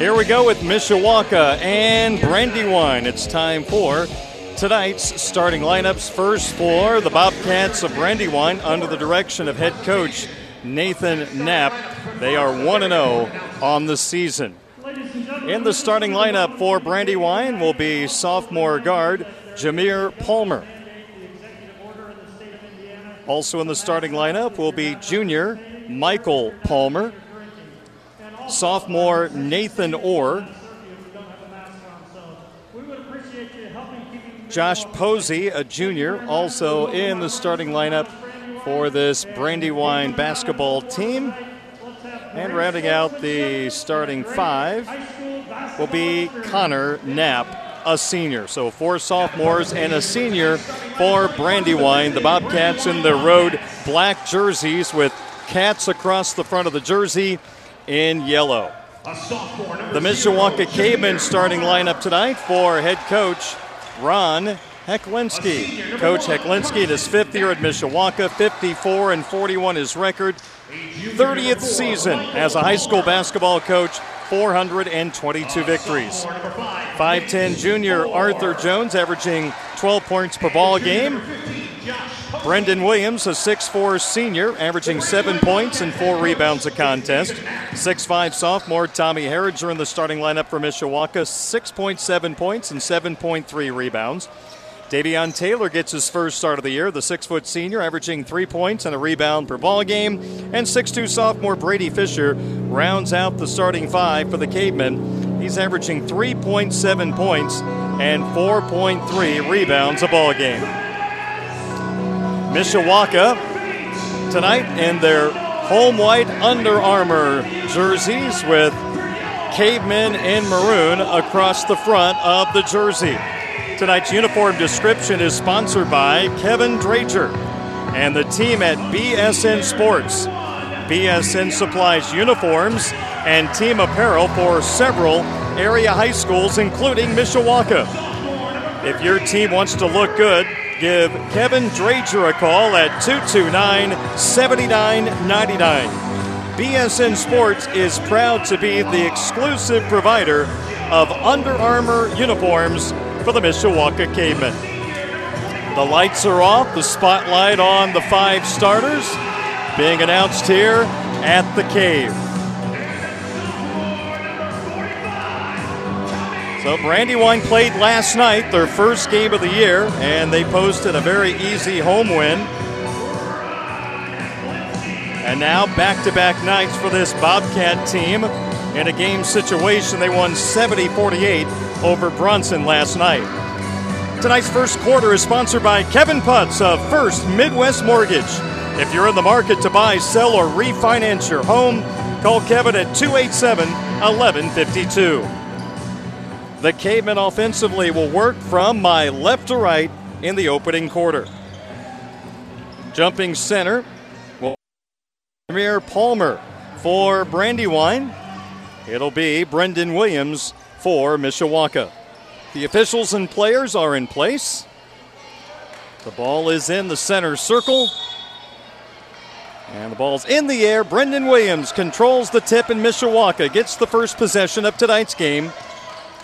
Here we go with Mishawaka and Brandywine. It's time for tonight's starting lineups. First for the Bobcats of Brandywine under the direction of head coach Nathan Knapp. They are 1 0 on the season. In the starting lineup for Brandywine will be sophomore guard Jameer Palmer. Also in the starting lineup will be junior Michael Palmer, sophomore Nathan Orr, Josh Posey, a junior, also in the starting lineup for this Brandywine basketball team. And rounding out the starting five will be Connor Knapp, a senior. So four sophomores and a senior for Brandywine. The Bobcats in their road black jerseys with cats across the front of the jersey in yellow. The Mishawaka Cavemen starting lineup tonight for head coach Ron Heklinski. Coach Heklinski in his fifth year at Mishawaka, 54 and 41 his record. 30th season as a high school basketball coach, 422 victories. 5'10 junior Arthur Jones averaging 12 points per ball game. Brendan Williams, a 6'4 senior, averaging seven points and four rebounds a contest. 6'5 sophomore Tommy Harriger in the starting lineup for Mishawaka, 6.7 points and 7.3 rebounds. Davion Taylor gets his first start of the year, the six foot senior, averaging three points and a rebound per ball game. And 6'2 sophomore Brady Fisher rounds out the starting five for the Cavemen. He's averaging 3.7 points and 4.3 rebounds a ball game. Mishawaka tonight in their home white Under Armour jerseys with cavemen in maroon across the front of the jersey. Tonight's uniform description is sponsored by Kevin Drager and the team at BSN Sports. BSN supplies uniforms and team apparel for several area high schools, including Mishawaka. If your team wants to look good, give Kevin Drager a call at 229 7999. BSN Sports is proud to be the exclusive provider of Under Armour uniforms for the Mishawaka Cavemen. The lights are off, the spotlight on the five starters being announced here at the cave. So Brandywine played last night, their first game of the year, and they posted a very easy home win. And now back-to-back nights for this Bobcat team. In a game situation, they won 70-48 over Bronson last night. Tonight's first quarter is sponsored by Kevin Putz of First Midwest Mortgage. If you're in the market to buy, sell, or refinance your home, call Kevin at 287 1152. The Cavemen offensively will work from my left to right in the opening quarter. Jumping center will Jameer Palmer for Brandywine. It'll be Brendan Williams for Mishawaka. The officials and players are in place. The ball is in the center circle. And the ball's in the air. Brendan Williams controls the tip, and Mishawaka gets the first possession of tonight's game.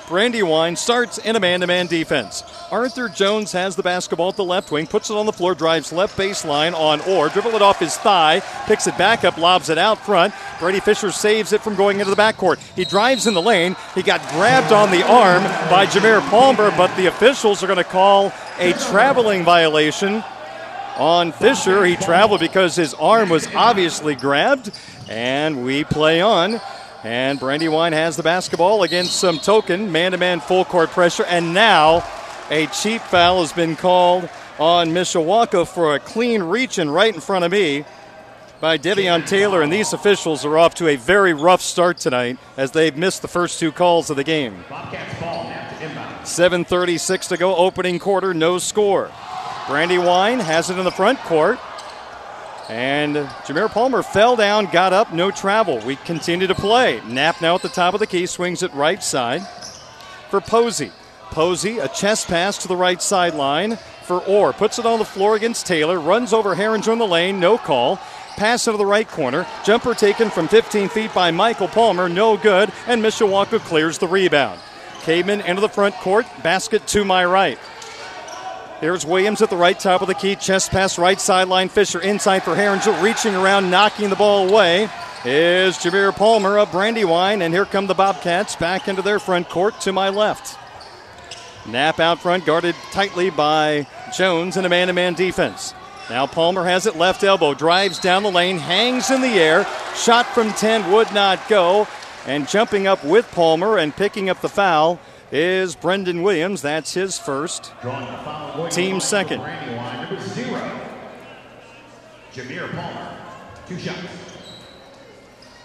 Brandywine starts in a man to man defense. Arthur Jones has the basketball at the left wing, puts it on the floor, drives left baseline on Orr, dribble it off his thigh, picks it back up, lobs it out front. Brady Fisher saves it from going into the backcourt. He drives in the lane. He got grabbed on the arm by Jameer Palmer, but the officials are going to call a traveling violation on Fisher. He traveled because his arm was obviously grabbed, and we play on. And Brandywine has the basketball against some token man to man full court pressure. And now a cheap foul has been called on Mishawaka for a clean reach and right in front of me by Devion Taylor. And these officials are off to a very rough start tonight as they've missed the first two calls of the game. 7.36 to go, opening quarter, no score. Brandywine has it in the front court. And Jameer Palmer fell down, got up, no travel. We continue to play. Knapp now at the top of the key, swings it right side for Posey. Posey, a chest pass to the right sideline for Orr. Puts it on the floor against Taylor, runs over Herringer in the lane, no call. pass into the right corner. Jumper taken from 15 feet by Michael Palmer, no good, and Mishawaka clears the rebound. Caveman into the front court, basket to my right. Here's Williams at the right top of the key, chest pass right sideline. Fisher inside for Herringer, reaching around, knocking the ball away. Is Jameer Palmer of Brandywine, and here come the Bobcats back into their front court to my left. Knapp out front, guarded tightly by Jones in a man to man defense. Now Palmer has it left elbow, drives down the lane, hangs in the air. Shot from 10 would not go. And jumping up with Palmer and picking up the foul is Brendan Williams. That's his first. Team second. Jameer Palmer, two shots.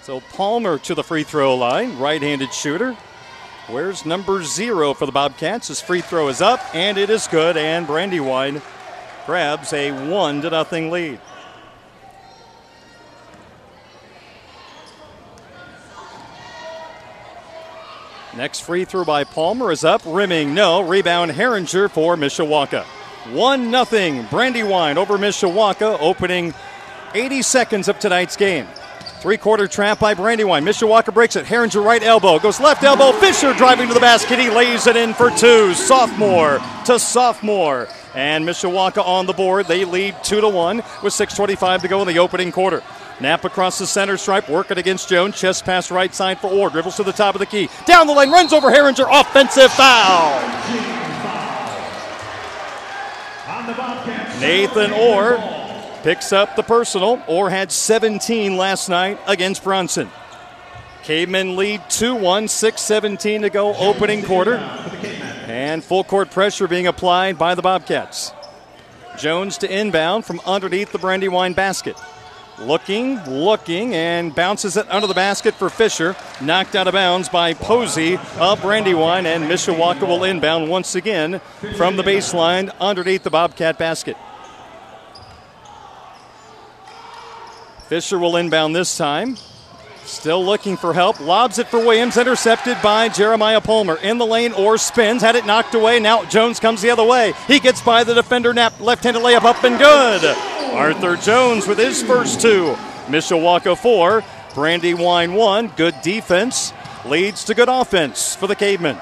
So Palmer to the free throw line, right handed shooter. Where's number zero for the Bobcats? His free throw is up, and it is good, and Brandywine grabs a one to nothing lead. Next free throw by Palmer is up, rimming no. Rebound Herringer for Mishawaka. 1 0 Brandywine over Mishawaka, opening 80 seconds of tonight's game. Three quarter trap by Brandywine. Mishawaka breaks it. Herringer right elbow. Goes left elbow. Fisher driving to the basket. He lays it in for two. Sophomore to sophomore. And Mishawaka on the board. They lead 2 to 1 with 6.25 to go in the opening quarter. Knapp across the center stripe, working against Jones. Chest pass right side for Orr. Dribbles to the top of the key. Down the lane, runs over Herringer. Offensive foul. Nathan Orr picks up the personal. Orr had 17 last night against Bronson. Cavemen lead 2 1, 6 17 to go, opening quarter. And full court pressure being applied by the Bobcats. Jones to inbound from underneath the Brandywine basket. Looking, looking, and bounces it under the basket for Fisher. Knocked out of bounds by Posey of Brandywine, and Mishawaka will inbound once again from the baseline underneath the Bobcat basket. Fisher will inbound this time. Still looking for help. Lobs it for Williams. Intercepted by Jeremiah Palmer. In the lane or spins. Had it knocked away. Now Jones comes the other way. He gets by the defender. Nap Left handed layup up and good. Arthur Jones with his first two. Mishawaka four. Brandywine one. Good defense. Leads to good offense for the Cavemen.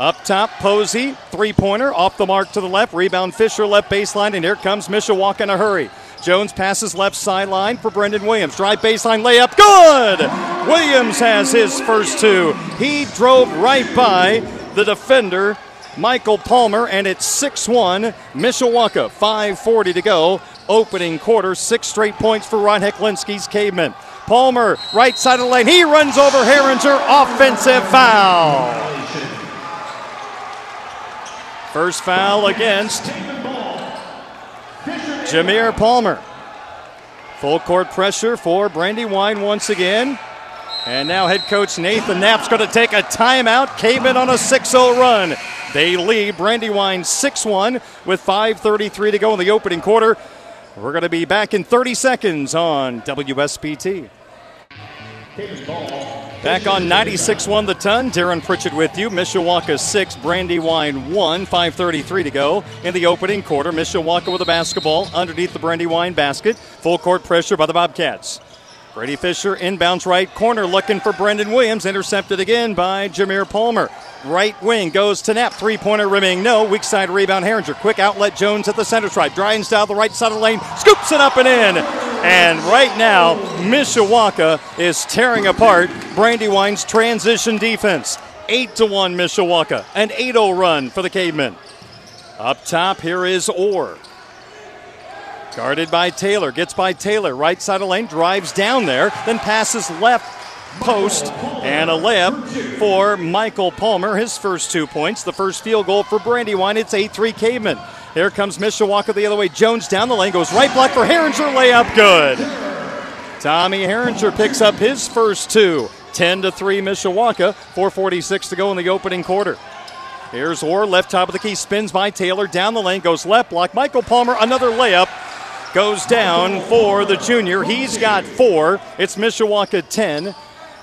Up top, Posey. Three pointer. Off the mark to the left. Rebound Fisher left baseline. And here comes Mishawaka in a hurry. Jones passes left sideline for Brendan Williams. Drive baseline layup. Good! Williams has his first two. He drove right by the defender, Michael Palmer, and it's 6 1. Mishawaka, 5.40 to go. Opening quarter, six straight points for Ron Heklinski's Cavemen. Palmer, right side of the lane. He runs over Herringer. Offensive foul. First foul against Jameer Palmer. Full court pressure for Brandywine once again. And now head coach Nathan Knapp's going to take a timeout. Cavemen on a 6 0 run. They lead Brandywine 6 1 with 5.33 to go in the opening quarter. We're going to be back in 30 seconds on WSBT. Back on 96 1 the ton. Darren Pritchett with you. Mishawaka 6, Brandywine 1. 5.33 to go in the opening quarter. Mishawaka with a basketball underneath the Brandywine basket. Full court pressure by the Bobcats. Brady Fisher inbounds right corner looking for Brendan Williams. Intercepted again by Jameer Palmer. Right wing goes to Knapp. Three pointer rimming. No. Weak side rebound. Herringer. Quick outlet. Jones at the center stripe. Drives down the right side of the lane. Scoops it up and in. And right now, Mishawaka is tearing apart Brandywine's transition defense. 8 to 1 Mishawaka. An 8 0 run for the Cavemen. Up top, here is Orr. Guarded by Taylor. Gets by Taylor. Right side of the lane. Drives down there. Then passes left post and a layup for Michael Palmer. His first two points. The first field goal for Brandywine. It's 8 3 Caveman. Here comes Mishawaka the other way. Jones down the lane. Goes right block for Herringer. Layup good. Tommy Herringer picks up his first two. 10 to 3 Mishawaka. 4.46 to go in the opening quarter. Here's Orr, left top of the key, spins by Taylor, down the lane, goes left block. Michael Palmer, another layup goes down for the junior. He's got four. It's Mishawaka 10,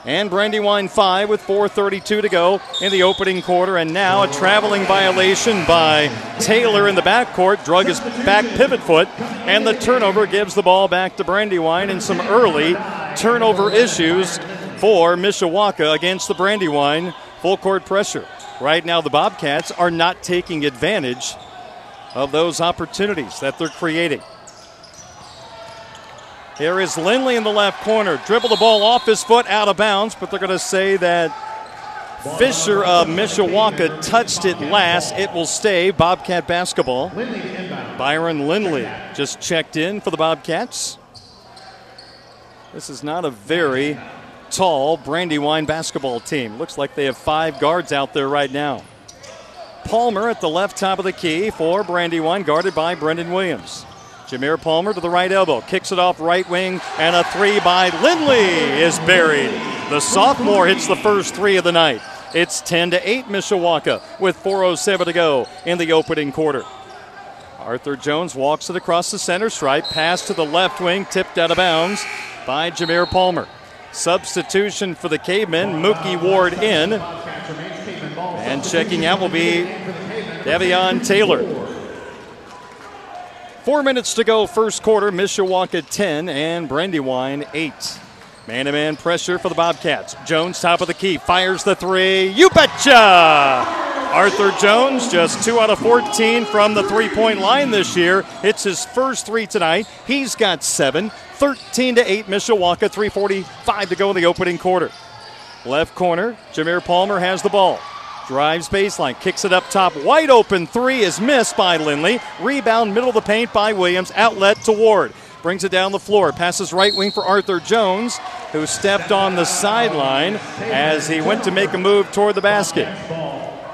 and Brandywine 5 with 4.32 to go in the opening quarter. And now a traveling violation by Taylor in the backcourt. Drug his back pivot foot, and the turnover gives the ball back to Brandywine and some early turnover issues for Mishawaka against the Brandywine full court pressure. Right now, the Bobcats are not taking advantage of those opportunities that they're creating. Here is Lindley in the left corner. Dribble the ball off his foot out of bounds, but they're going to say that Fisher of Mishawaka touched it last. It will stay Bobcat basketball. Byron Lindley just checked in for the Bobcats. This is not a very tall Brandywine basketball team. Looks like they have five guards out there right now. Palmer at the left top of the key for Brandywine, guarded by Brendan Williams. Jameer Palmer to the right elbow, kicks it off right wing, and a three by Lindley is buried. The sophomore hits the first three of the night. It's 10 to 8 Mishawaka with 4.07 to go in the opening quarter. Arthur Jones walks it across the center stripe, pass to the left wing, tipped out of bounds by Jameer Palmer. Substitution for the Cavemen, Mookie Ward in. And checking out will be Devion Taylor. Four minutes to go, first quarter. Mishawaka 10 and Brandywine 8. Man to man pressure for the Bobcats. Jones, top of the key, fires the three. You betcha! Arthur Jones, just two out of 14 from the three point line this year. Hits his first three tonight. He's got seven. 13 to 8, Mishawaka. 3.45 to go in the opening quarter. Left corner, Jameer Palmer has the ball. Drives baseline, kicks it up top. Wide open three is missed by Lindley. Rebound, middle of the paint by Williams. Outlet to Ward. Brings it down the floor. Passes right wing for Arthur Jones, who stepped on the sideline as he went to make a move toward the basket.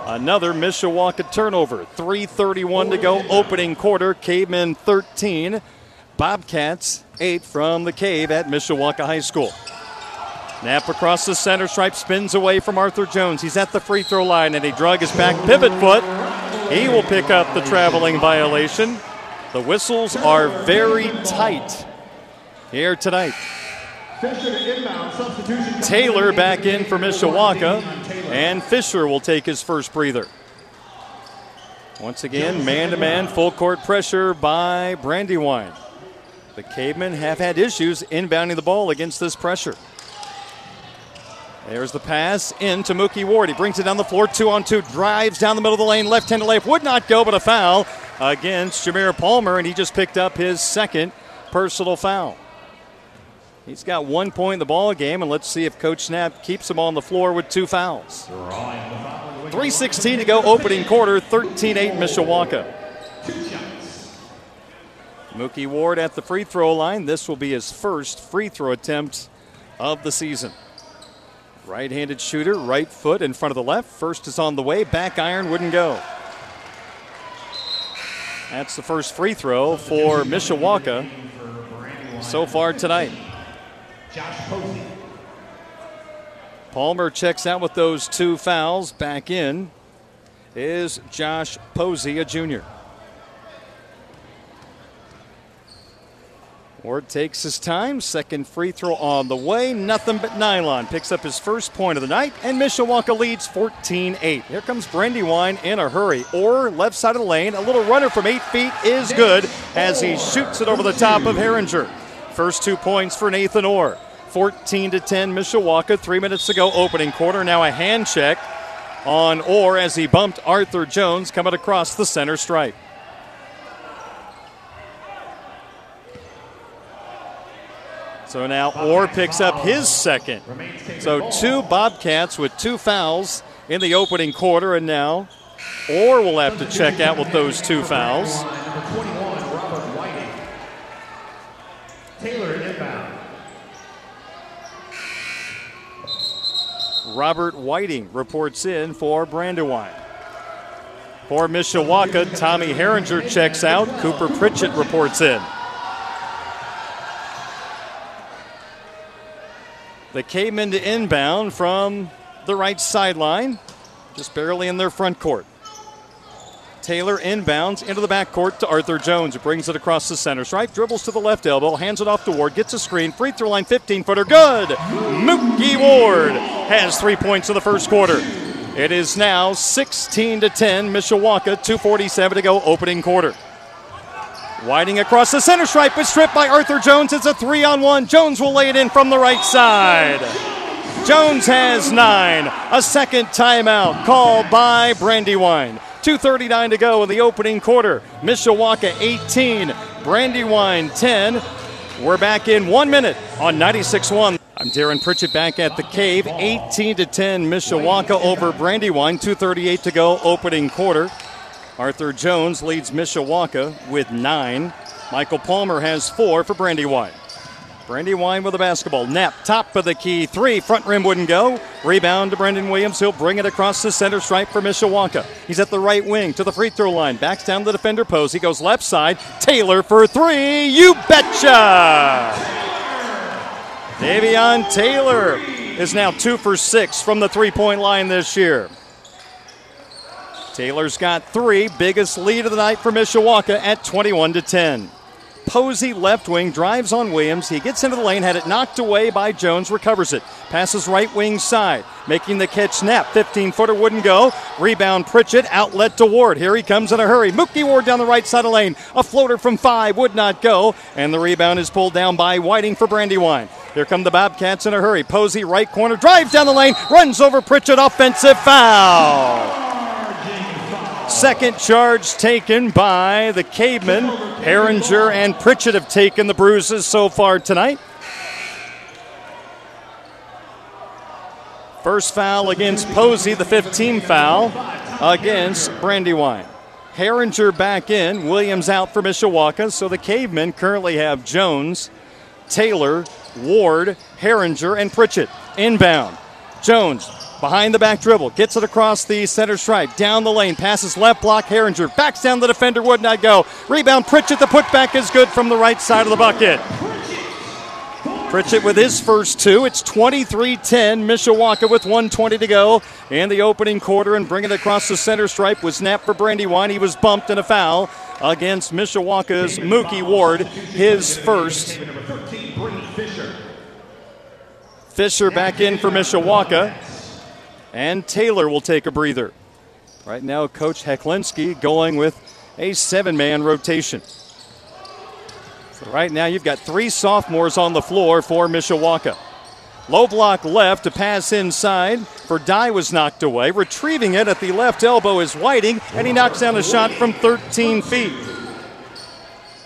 Another Mishawaka turnover. 3.31 to go, opening quarter. Cavemen 13. Bobcats 8 from the cave at Mishawaka High School. Knapp across the center stripe, spins away from Arthur Jones. He's at the free throw line and he drug his back pivot foot. He will pick up the traveling violation. The whistles are very tight here tonight. Taylor back in for Mishawaka, and Fisher will take his first breather. Once again, man to man, full court pressure by Brandywine. The Cavemen have had issues inbounding the ball against this pressure. There's the pass in to Mookie Ward. He brings it down the floor, two on two, drives down the middle of the lane, left handed layup. Would not go, but a foul against Jameer Palmer, and he just picked up his second personal foul. He's got one point in the ball game, and let's see if Coach Knapp keeps him on the floor with two fouls. 3.16 to go, opening quarter, 13 8 Mishawaka. Mookie Ward at the free throw line. This will be his first free throw attempt of the season. Right handed shooter, right foot in front of the left. First is on the way. Back iron wouldn't go. That's the first free throw for Mishawaka so far tonight. Palmer checks out with those two fouls. Back in is Josh Posey, a junior. Ward takes his time. Second free throw on the way. Nothing but nylon. Picks up his first point of the night, and Mishawaka leads 14 8. Here comes Brandywine in a hurry. Or left side of the lane. A little runner from eight feet is good as he shoots it over the top of Herringer. First two points for Nathan Orr. 14 to 10, Mishawaka. Three minutes to go, opening quarter. Now a hand check on Orr as he bumped Arthur Jones coming across the center stripe. So now Orr picks up his second. So two Bobcats with two fouls in the opening quarter, and now Orr will have to check out with those two fouls. Taylor inbound. Robert Whiting reports in for Brandywine. For Mishawaka, Tommy Herringer checks out. Cooper Pritchett reports in. They came into inbound from the right sideline, just barely in their front court. Taylor inbounds into the backcourt to Arthur Jones, who brings it across the center stripe, dribbles to the left elbow, hands it off to Ward, gets a screen, free throw line 15 footer, good! Mookie Ward has three points in the first quarter. It is now 16 to 10, Mishawaka, 247 to go, opening quarter. Whiting across the center stripe, but stripped by Arthur Jones. It's a three on one. Jones will lay it in from the right side. Jones has nine. A second timeout called by Brandywine. 2.39 to go in the opening quarter. Mishawaka 18, Brandywine 10. We're back in one minute on 96 1. I'm Darren Pritchett back at the cave. 18 to 10, Mishawaka over Brandywine. 2.38 to go, opening quarter. Arthur Jones leads Mishawaka with nine. Michael Palmer has four for Brandywine. Brandywine with the basketball. Knapp, top of the key. Three. Front rim wouldn't go. Rebound to Brendan Williams. He'll bring it across the center stripe for Mishawaka. He's at the right wing to the free throw line. Backs down the defender pose. He goes left side. Taylor for three. You betcha! Davion Taylor is now two for six from the three point line this year. Taylor's got three, biggest lead of the night for Mishawaka at 21 to 10. Posey left wing drives on Williams. He gets into the lane, had it knocked away by Jones, recovers it. Passes right wing side, making the catch snap. 15 footer wouldn't go. Rebound Pritchett, outlet to Ward. Here he comes in a hurry. Mookie Ward down the right side of the lane. A floater from five would not go, and the rebound is pulled down by Whiting for Brandywine. Here come the Bobcats in a hurry. Posey right corner, drives down the lane, runs over Pritchett, offensive foul. Second charge taken by the Cavemen. Herringer and Pritchett have taken the bruises so far tonight. First foul against Posey, the 15 foul against Brandywine. Herringer back in, Williams out for Mishawaka. So the Cavemen currently have Jones, Taylor, Ward, Herringer, and Pritchett inbound. Jones Behind the back dribble, gets it across the center stripe, down the lane, passes left block, Herringer, backs down the defender, would not go. Rebound, Pritchett, the putback is good from the right side of the bucket. Pritchett with his first two. It's 23 10. Mishawaka with 120 to go in the opening quarter and bringing it across the center stripe was snapped for Brandywine. He was bumped in a foul against Mishawaka's Mookie Ward, his first. Fisher back in for Mishawaka. And Taylor will take a breather. Right now, Coach Heklinski going with a seven man rotation. So right now, you've got three sophomores on the floor for Mishawaka. Low block left to pass inside. For Dye was knocked away. Retrieving it at the left elbow is Whiting, and he knocks down a shot from 13 feet.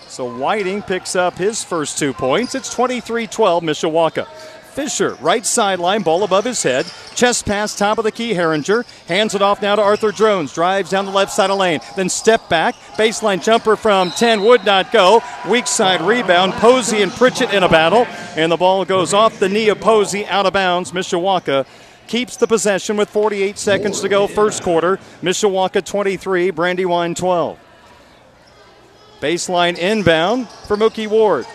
So Whiting picks up his first two points. It's 23 12 Mishawaka. Fisher, right sideline, ball above his head. Chest pass, top of the key, Herringer. Hands it off now to Arthur Jones. Drives down the left side of lane. Then step back. Baseline jumper from 10 would not go. Weak side rebound. Posey and Pritchett in a battle. And the ball goes off the knee of Posey out of bounds. Mishawaka keeps the possession with 48 seconds to go, first quarter. Mishawaka 23, Brandywine 12. Baseline inbound for Mookie Ward.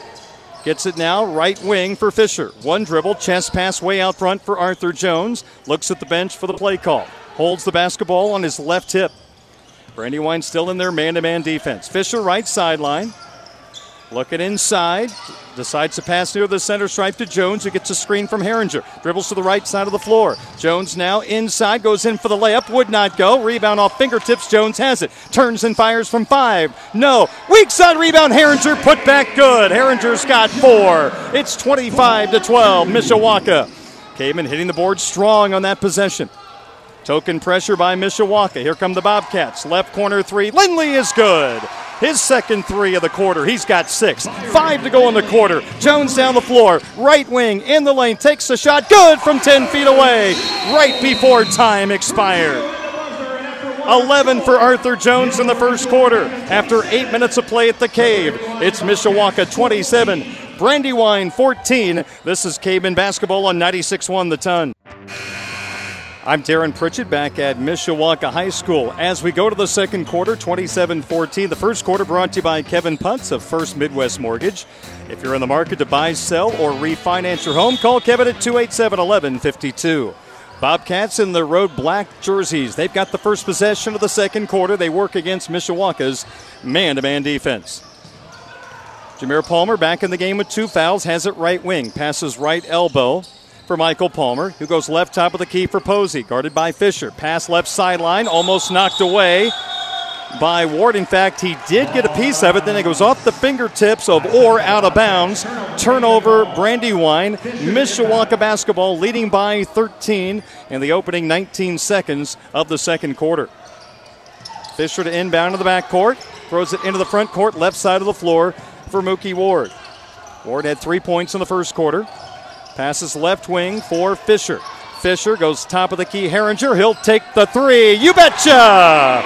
Gets it now, right wing for Fisher. One dribble, chest pass way out front for Arthur Jones. Looks at the bench for the play call. Holds the basketball on his left hip. Brandywine still in their man to man defense. Fisher, right sideline. Looking inside, decides to pass near the center stripe to Jones, who gets a screen from Herringer. Dribbles to the right side of the floor. Jones now inside, goes in for the layup, would not go. Rebound off fingertips. Jones has it. Turns and fires from five. No. Weak side rebound. Herringer put back good. Herringer's got four. It's 25 to 12. Mishawaka. Caveman hitting the board strong on that possession. Token pressure by Mishawaka. Here come the Bobcats. Left corner three. Lindley is good. His second three of the quarter. He's got six. Five to go in the quarter. Jones down the floor. Right wing in the lane. Takes the shot. Good from 10 feet away. Right before time expired. 11 for Arthur Jones in the first quarter. After eight minutes of play at the cave, it's Mishawaka 27, Brandywine 14. This is Caveman basketball on 96 1 the ton. I'm Darren Pritchett back at Mishawaka High School. As we go to the second quarter, 27 14. The first quarter brought to you by Kevin Puntz of First Midwest Mortgage. If you're in the market to buy, sell, or refinance your home, call Kevin at 287 1152. Bobcats in the road black jerseys. They've got the first possession of the second quarter. They work against Mishawaka's man to man defense. Jameer Palmer back in the game with two fouls, has it right wing, passes right elbow for Michael Palmer, who goes left top of the key for Posey, guarded by Fisher. Pass left sideline, almost knocked away by Ward. In fact, he did get a piece of it. Then it goes off the fingertips of Orr out of bounds. Turnover, Brandywine. Mishawaka basketball leading by 13 in the opening 19 seconds of the second quarter. Fisher to inbound to the backcourt. Throws it into the front court, left side of the floor for Mookie Ward. Ward had three points in the first quarter. Passes left wing for Fisher. Fisher goes top of the key. Herringer, he'll take the three. You betcha!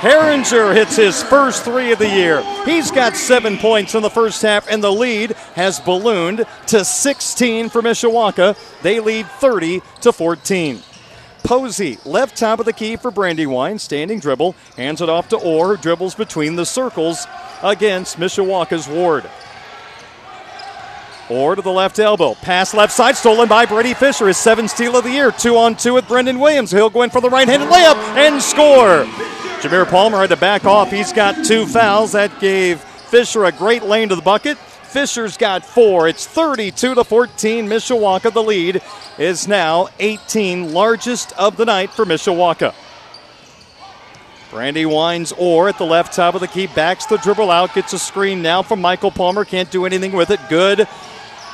Herringer hits his first three of the year. He's got seven points in the first half, and the lead has ballooned to 16 for Mishawaka. They lead 30 to 14. Posey, left top of the key for Brandywine, standing dribble, hands it off to Orr, who dribbles between the circles against Mishawaka's Ward. Orr to the left elbow. Pass left side, stolen by Brady Fisher. His seventh steal of the year. Two on two with Brendan Williams. He'll go in for the right handed layup and score. Jameer Palmer had to back off. He's got two fouls. That gave Fisher a great lane to the bucket. Fisher's got four. It's 32 to 14. Mishawaka, the lead, is now 18, largest of the night for Mishawaka. Brandywines Orr at the left top of the key, backs the dribble out, gets a screen now from Michael Palmer. Can't do anything with it. Good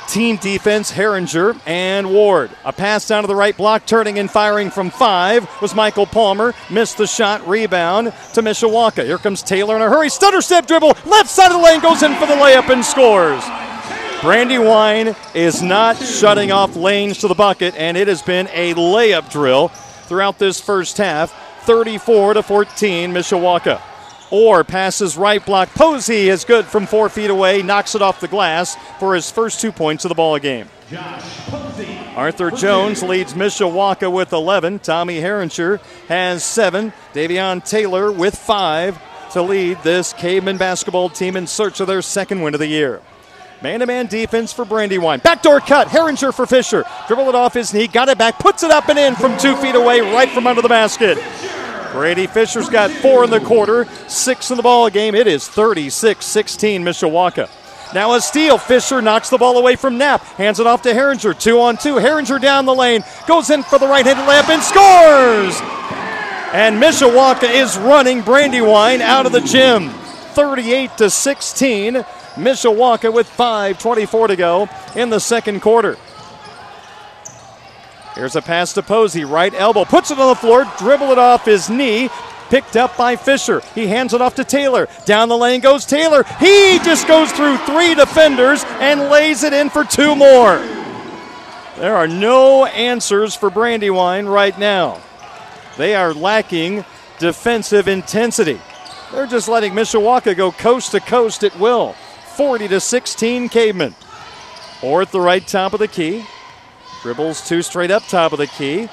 team defense, Herringer and Ward. A pass down to the right block, turning and firing from five was Michael Palmer. Missed the shot, rebound to Mishawaka. Here comes Taylor in a hurry. Stutter step dribble, left side of the lane, goes in for the layup and scores. Brandywine is not shutting off lanes to the bucket, and it has been a layup drill throughout this first half. 34 to 14, Mishawaka. Orr passes right block. Posey is good from four feet away, knocks it off the glass for his first two points of the ball game. Arthur Jones leads Mishawaka with 11. Tommy Herringer has seven. Davion Taylor with five to lead this Caveman basketball team in search of their second win of the year. Man to man defense for Brandywine. Backdoor cut. Herringer for Fisher. Dribble it off his knee. Got it back. Puts it up and in from two feet away, right from under the basket. Brady Fisher's got four in the quarter, six in the ball game. It is 36 16 Mishawaka. Now a steal. Fisher knocks the ball away from Knapp. Hands it off to Herringer. Two on two. Herringer down the lane. Goes in for the right handed layup and scores! And Mishawaka is running Brandywine out of the gym. 38 to 16. Mishawaka with 5.24 to go in the second quarter. Here's a pass to Posey, right elbow, puts it on the floor, dribble it off his knee, picked up by Fisher. He hands it off to Taylor. Down the lane goes Taylor. He just goes through three defenders and lays it in for two more. There are no answers for Brandywine right now. They are lacking defensive intensity. They're just letting Mishawaka go coast to coast at will. 40 to 16 Caveman. Or at the right top of the key. Dribbles two straight up top of the key.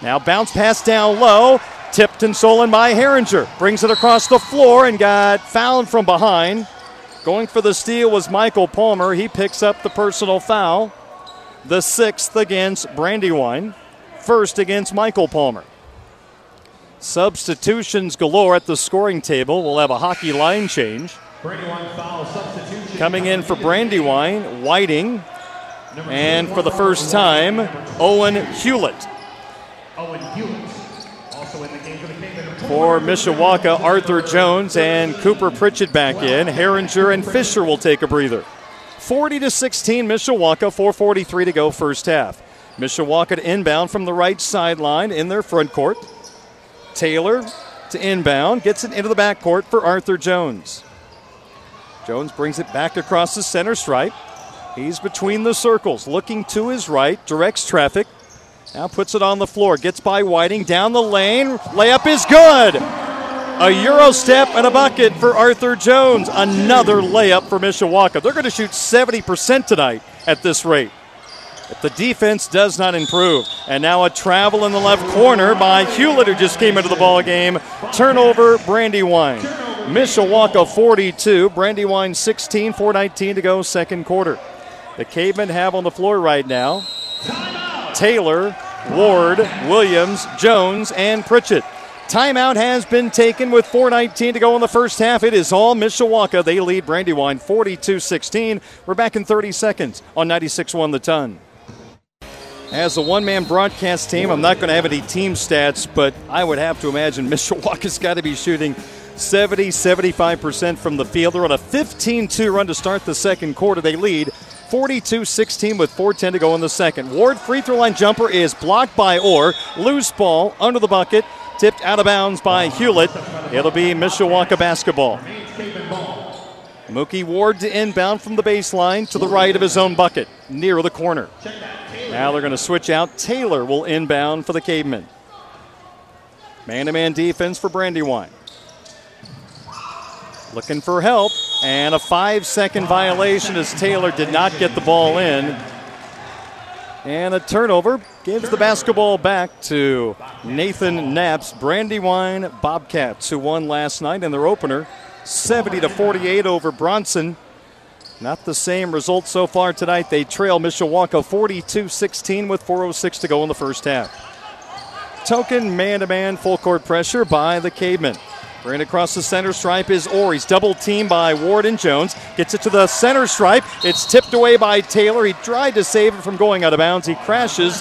Now bounce pass down low. Tipped and stolen by Herringer. Brings it across the floor and got fouled from behind. Going for the steal was Michael Palmer. He picks up the personal foul. The sixth against Brandywine. First against Michael Palmer. Substitutions galore at the scoring table. We'll have a hockey line change. Coming in for Brandywine, Whiting, and for the first time, Owen Hewlett. Owen Hewlett. Also in the game for the For Mishawaka, Arthur Jones and Cooper Pritchett back in. Herringer and Fisher will take a breather. 40 to 16, Mishawaka, 4:43 to go, first half. Mishawaka to inbound from the right sideline in their front court. Taylor to inbound, gets it into the back court for Arthur Jones. Jones brings it back across the center stripe. He's between the circles, looking to his right, directs traffic. Now puts it on the floor, gets by Whiting, down the lane. Layup is good. A Euro step and a bucket for Arthur Jones. Another layup for Mishawaka. They're going to shoot 70% tonight at this rate. If the defense does not improve. And now a travel in the left corner by Hewlett, who just came into the ball game. Turnover, Brandywine. Mishawaka 42, Brandywine 16, 419 to go, second quarter. The Cavemen have on the floor right now Taylor Ward, Williams, Jones, and Pritchett. Timeout has been taken with 4.19 to go in the first half. It is all Mishawaka. They lead Brandywine 42 16. We're back in 30 seconds on 96 1 the ton. As a one man broadcast team, I'm not going to have any team stats, but I would have to imagine Mishawaka's got to be shooting 70 75% from the field. They're on a 15 2 run to start the second quarter. They lead 42 16 with 4.10 to go in the second. Ward free throw line jumper is blocked by Orr. Loose ball under the bucket tipped out of bounds by Hewlett. It'll be Mishawaka basketball. Mookie Ward to inbound from the baseline to the right of his own bucket, near the corner. Now they're going to switch out. Taylor will inbound for the Cavemen. Man to man defense for Brandywine. Looking for help, and a five second violation as Taylor did not get the ball in. And a turnover gives the basketball back to Nathan Knapp's Brandywine Bobcats, who won last night in their opener 70 to 48 over Bronson. Not the same result so far tonight. They trail Mishawaka 42 16 with 4.06 to go in the first half. Token man to man full court pressure by the Cavemen. Bringing across the center stripe is Orr. He's double teamed by Ward and Jones. Gets it to the center stripe. It's tipped away by Taylor. He tried to save it from going out of bounds. He crashes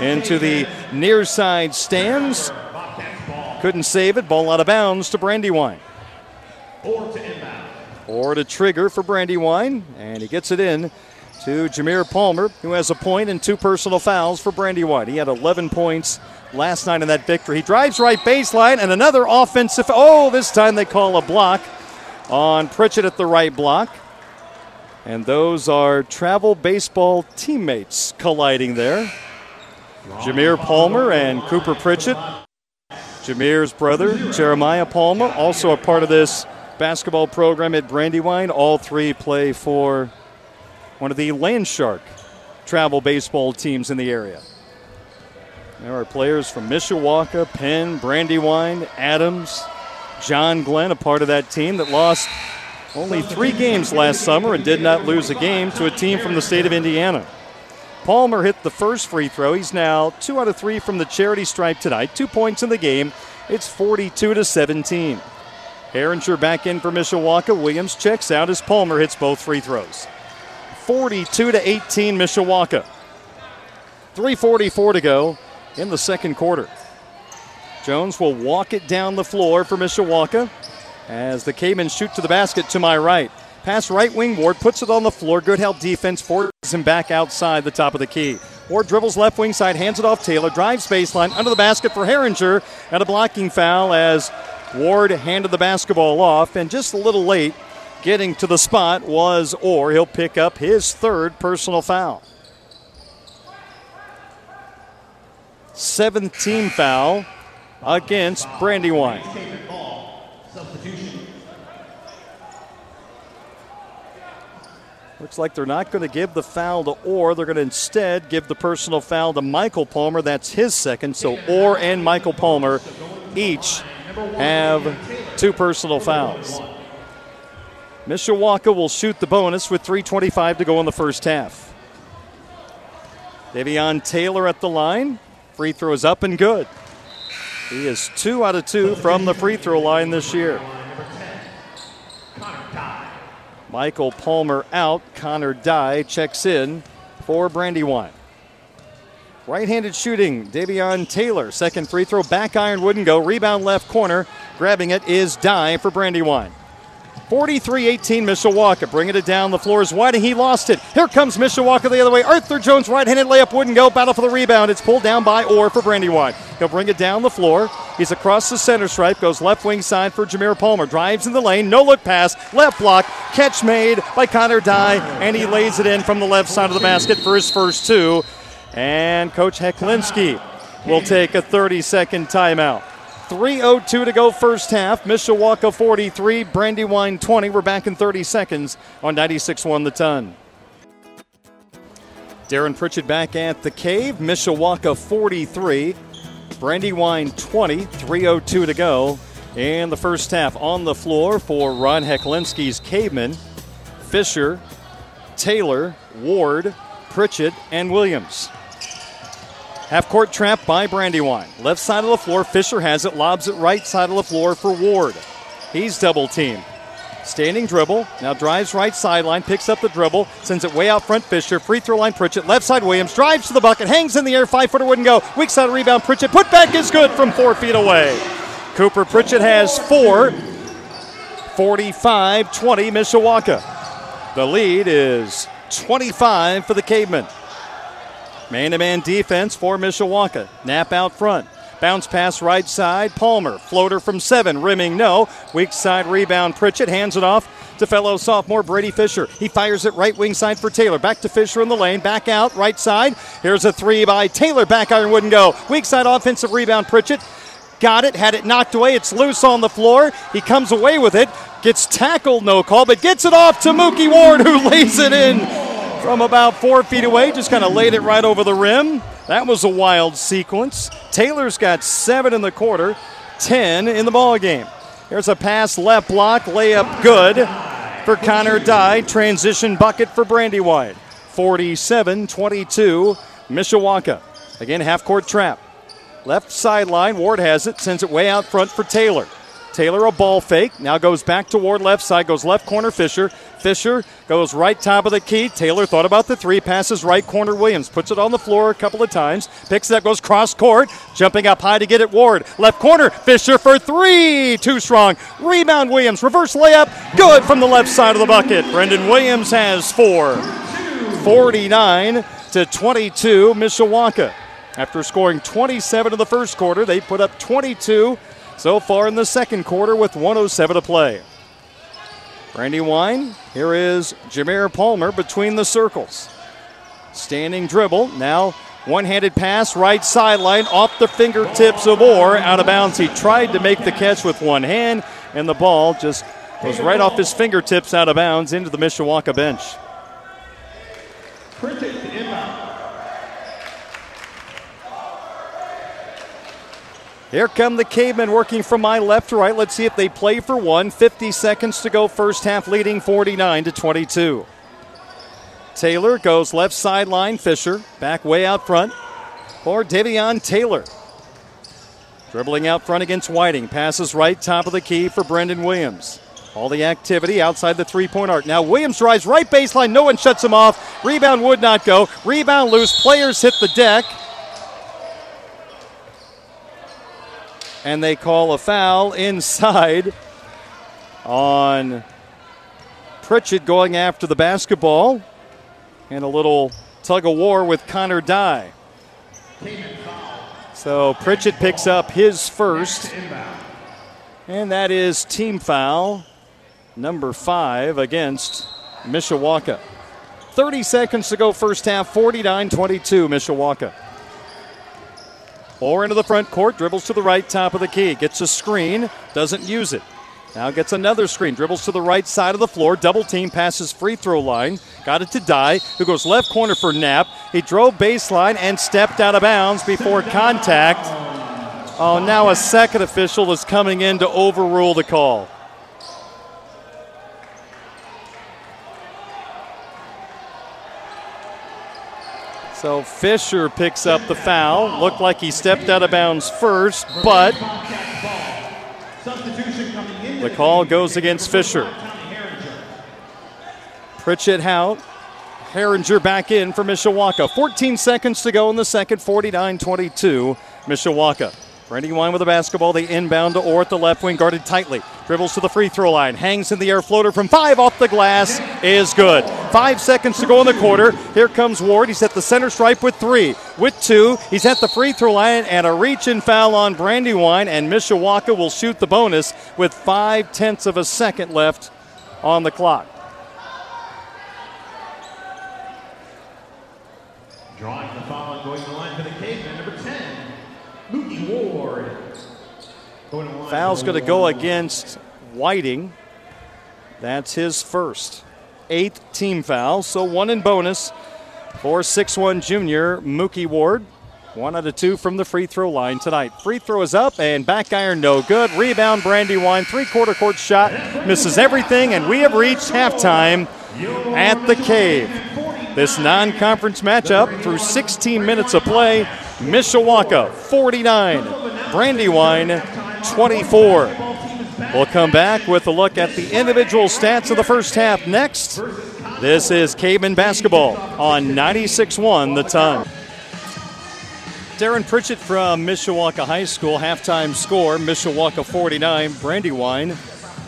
into the near side stands. Couldn't save it. Ball out of bounds to Brandywine. Or to trigger for Brandywine, and he gets it in to Jameer Palmer, who has a point and two personal fouls for Brandywine. He had 11 points last night in that victory. He drives right baseline and another offensive. Oh, this time they call a block on Pritchett at the right block. And those are travel baseball teammates colliding there. Jameer Palmer and Cooper Pritchett. Jameer's brother, Jeremiah Palmer, also a part of this basketball program at Brandywine. All three play for one of the Landshark travel baseball teams in the area. There are players from Mishawaka, Penn, Brandywine, Adams, John Glenn, a part of that team that lost only three games last summer and did not lose a game to a team from the state of Indiana. Palmer hit the first free throw. He's now two out of three from the charity stripe tonight. Two points in the game. It's 42 to 17. Herringer back in for Mishawaka. Williams checks out as Palmer hits both free throws. 42 to 18 Mishawaka. 344 to go in the second quarter. Jones will walk it down the floor for Mishawaka as the Cavemen shoot to the basket to my right. Pass right wing Ward puts it on the floor. Good help defense forces him back outside the top of the key. Ward dribbles left wing side, hands it off Taylor, drives baseline under the basket for Herringer, and a blocking foul as Ward handed the basketball off, and just a little late getting to the spot was Orr. He'll pick up his third personal foul. Seventh team foul against Brandywine. Looks like they're not going to give the foul to Orr. They're going to instead give the personal foul to Michael Palmer. That's his second. So Orr and Michael Palmer each have two personal fouls. Mishawaka will shoot the bonus with 3.25 to go in the first half. Davion Taylor at the line. Free throw is up and good. He is two out of two from the free throw line this year. Michael Palmer out. Connor Dye checks in for Brandywine. Right handed shooting, Davion Taylor. Second free throw, back iron wouldn't go. Rebound left corner. Grabbing it is Dye for Brandywine. 43 18 Mishawaka. Bringing it down the floor is Whiting. He lost it. Here comes Mishawaka the other way. Arthur Jones, right handed layup, wouldn't go. Battle for the rebound. It's pulled down by Orr for Brandywine. He'll bring it down the floor. He's across the center stripe. Goes left wing side for Jameer Palmer. Drives in the lane. No look pass. Left block. Catch made by Connor Dye. And he lays it in from the left side of the basket for his first two. And Coach Hecklinski will take a 30 second timeout. 3.02 to go first half. Mishawaka 43, Brandywine 20. We're back in 30 seconds on 96 1 the ton. Darren Pritchett back at the cave. Mishawaka 43, Brandywine 20. 3.02 to go And the first half. On the floor for Ron Hecklinski's Cavemen, Fisher, Taylor, Ward, Pritchett, and Williams. Half court trap by Brandywine. Left side of the floor, Fisher has it, lobs it right side of the floor for Ward. He's double teamed. Standing dribble, now drives right sideline, picks up the dribble, sends it way out front. Fisher, free throw line, Pritchett, left side Williams, drives to the bucket, hangs in the air, five footer wouldn't go. Weak side rebound, Pritchett, put back is good from four feet away. Cooper Pritchett has four, 45 20 Mishawaka. The lead is 25 for the Cavemen. Man to man defense for Mishawaka. Knapp out front. Bounce pass right side. Palmer. Floater from seven. Rimming no. Weak side rebound. Pritchett hands it off to fellow sophomore Brady Fisher. He fires it right wing side for Taylor. Back to Fisher in the lane. Back out right side. Here's a three by Taylor. Back iron wouldn't go. Weak side offensive rebound. Pritchett got it, had it knocked away. It's loose on the floor. He comes away with it, gets tackled, no call, but gets it off to Mookie Ward, who lays it in from about four feet away. Just kind of laid it right over the rim. That was a wild sequence. Taylor's got seven in the quarter, 10 in the ball game. Here's a pass left block, layup good for Connor Dye. Transition bucket for Brandywine. 47 22, Mishawaka. Again, half court trap. Left sideline, Ward has it, sends it way out front for Taylor. Taylor a ball fake. Now goes back toward left side, goes left corner Fisher. Fisher goes right top of the key. Taylor thought about the three, passes right corner Williams, puts it on the floor a couple of times, picks that, goes cross court, jumping up high to get it Ward. Left corner, Fisher for three, too strong. Rebound Williams, reverse layup, good from the left side of the bucket. Brendan Williams has four. 49 to 22, Mishawaka. After scoring 27 in the first quarter, they put up 22 so far in the second quarter with 107 to play. Brandywine, here is Jameer Palmer between the circles. Standing dribble, now one handed pass, right sideline, off the fingertips of Orr, out of bounds. He tried to make the catch with one hand, and the ball just goes right off his fingertips out of bounds into the Mishawaka bench. Here come the cavemen working from my left to right. Let's see if they play for one. 50 seconds to go, first half leading 49 to 22. Taylor goes left sideline. Fisher back way out front for Davion Taylor. Dribbling out front against Whiting. Passes right top of the key for Brendan Williams. All the activity outside the three point arc. Now Williams drives right baseline. No one shuts him off. Rebound would not go. Rebound loose. Players hit the deck. And they call a foul inside on Pritchett going after the basketball and a little tug of war with Connor Dye. So Pritchett picks up his first, and that is team foul number five against Mishawaka. 30 seconds to go, first half, 49 22, Mishawaka. Orr into the front court, dribbles to the right top of the key, gets a screen, doesn't use it. Now gets another screen, dribbles to the right side of the floor, double team, passes free throw line, got it to Dye, who goes left corner for Knapp. He drove baseline and stepped out of bounds before contact. Oh, now a second official is coming in to overrule the call. So Fisher picks up the foul. Looked like he stepped out of bounds first, but the call goes against Fisher. Pritchett out. Herringer back in for Mishawaka. 14 seconds to go in the second, 49 22, Mishawaka. Brandywine with the basketball. They inbound to Orr at the left wing, guarded tightly. Dribbles to the free throw line. Hangs in the air floater from five off the glass is good. Five seconds to go in the quarter. Here comes Ward. He's at the center stripe with three. With two, he's at the free throw line and a reach and foul on Brandywine. And Mishawaka will shoot the bonus with five tenths of a second left on the clock. Drawing the foul going to the line for the caveman, number 10, Mookie Ward. Going to Foul's going to go against Whiting. That's his first. Eighth team foul, so one in bonus for 6'1 junior Mookie Ward. One out of two from the free throw line tonight. Free throw is up and back iron no good. Rebound Brandywine. Three quarter court shot. Misses everything, and we have reached halftime at the cave. this non conference matchup through 16 minutes of play. Mishawaka 49, Brandywine 24. We'll come back with a look at the individual stats of the first half next. This is Caveman basketball on 96.1 The Ton. Darren Pritchett from Mishawaka High School, halftime score Mishawaka 49, Brandywine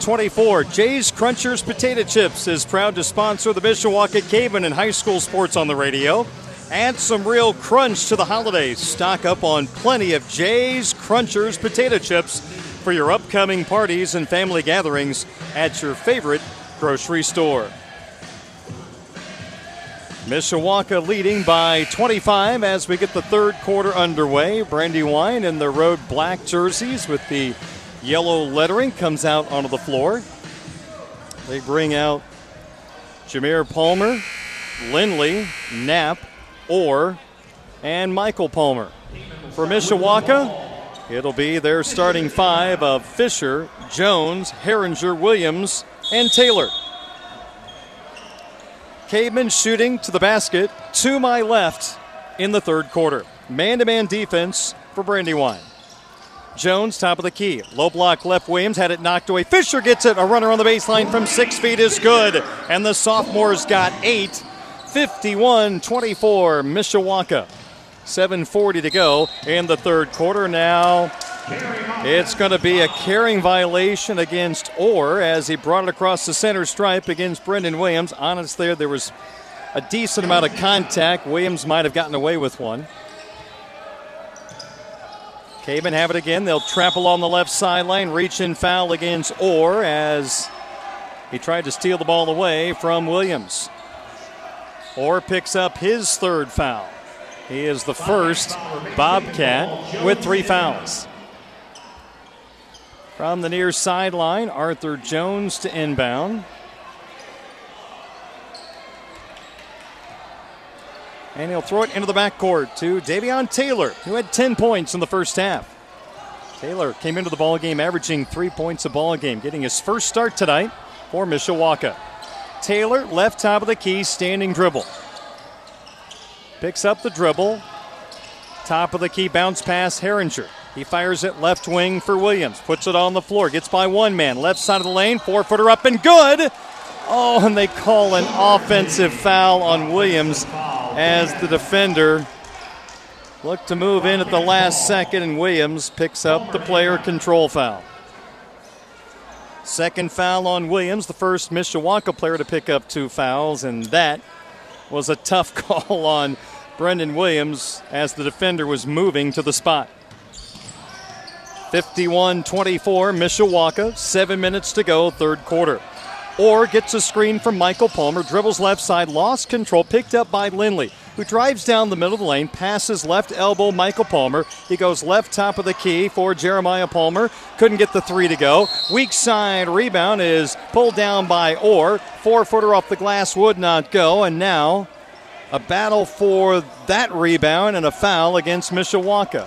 24. Jay's Crunchers Potato Chips is proud to sponsor the Mishawaka Caveman and high school sports on the radio. Add some real crunch to the holidays. Stock up on plenty of Jay's Crunchers Potato Chips for your upcoming parties and family gatherings at your favorite grocery store. Mishawaka leading by 25 as we get the third quarter underway. Brandywine in the road black jerseys with the yellow lettering comes out onto the floor. They bring out Jameer Palmer, Lindley, Knapp, Orr, and Michael Palmer. For Mishawaka, it'll be their starting five of Fisher, Jones, Herringer, Williams, and Taylor. Caveman shooting to the basket to my left in the third quarter. Man to man defense for Brandywine. Jones, top of the key. Low block left. Williams had it knocked away. Fisher gets it. A runner on the baseline from six feet is good. And the sophomores got eight. 51 24, Mishawaka. 7.40 to go in the third quarter. Now it's going to be a carrying violation against Orr as he brought it across the center stripe against Brendan Williams. Honestly, there there was a decent amount of contact. Williams might have gotten away with one. Caveman have it again. They'll trap along the left sideline, reach in foul against Orr as he tried to steal the ball away from Williams. Orr picks up his third foul. He is the first Bobcat with three fouls. From the near sideline, Arthur Jones to inbound. And he'll throw it into the backcourt to Davion Taylor, who had 10 points in the first half. Taylor came into the ball game averaging three points a ball game, getting his first start tonight for Mishawaka. Taylor, left top of the key, standing dribble. Picks up the dribble. Top of the key, bounce pass, Herringer. He fires it left wing for Williams. Puts it on the floor. Gets by one man. Left side of the lane. Four footer up and good. Oh, and they call an offensive foul on Williams as the defender looked to move in at the last second, and Williams picks up the player control foul. Second foul on Williams, the first Mishawaka player to pick up two fouls, and that was a tough call on Brendan Williams as the defender was moving to the spot. 51 24, Mishawaka, seven minutes to go, third quarter. Orr gets a screen from Michael Palmer, dribbles left side, lost control, picked up by Lindley, who drives down the middle of the lane, passes left elbow Michael Palmer. He goes left top of the key for Jeremiah Palmer. Couldn't get the three to go. Weak side rebound is pulled down by Orr. Four footer off the glass would not go, and now a battle for that rebound and a foul against Mishawaka.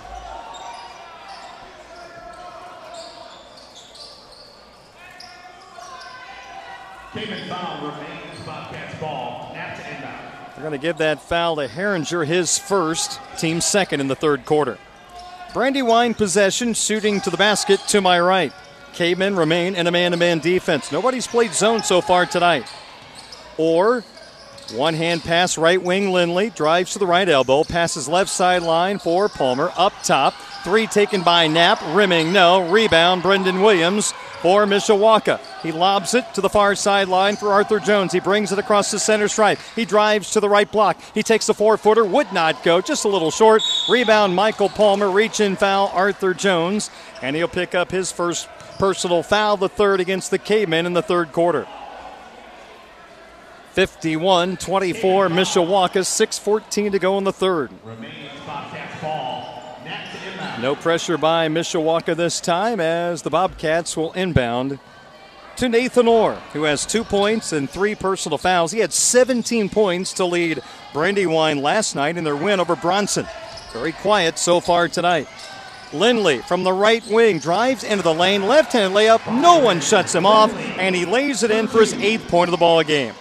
Caveman foul remains Bobcats ball. Knapp to inbound. They're going to give that foul to Herringer, his first, team second in the third quarter. Brandywine possession, shooting to the basket to my right. Cavemen remain in a man to man defense. Nobody's played zone so far tonight. Orr one hand pass, right wing Lindley drives to the right elbow, passes left sideline for Palmer, up top. Three taken by Knapp, rimming no. Rebound, Brendan Williams for Mishawaka. He lobs it to the far sideline for Arthur Jones. He brings it across the center stripe. He drives to the right block. He takes the four footer, would not go, just a little short. Rebound, Michael Palmer, reach in foul, Arthur Jones, and he'll pick up his first personal foul, the third against the Cavemen in the third quarter. 51 24, Mishawaka, 6.14 to go in the third. No pressure by Mishawaka this time as the Bobcats will inbound to Nathan Orr, who has two points and three personal fouls. He had 17 points to lead Brandywine last night in their win over Bronson. Very quiet so far tonight. Lindley from the right wing drives into the lane, left-handed layup. No one shuts him off, and he lays it in for his eighth point of the ball game.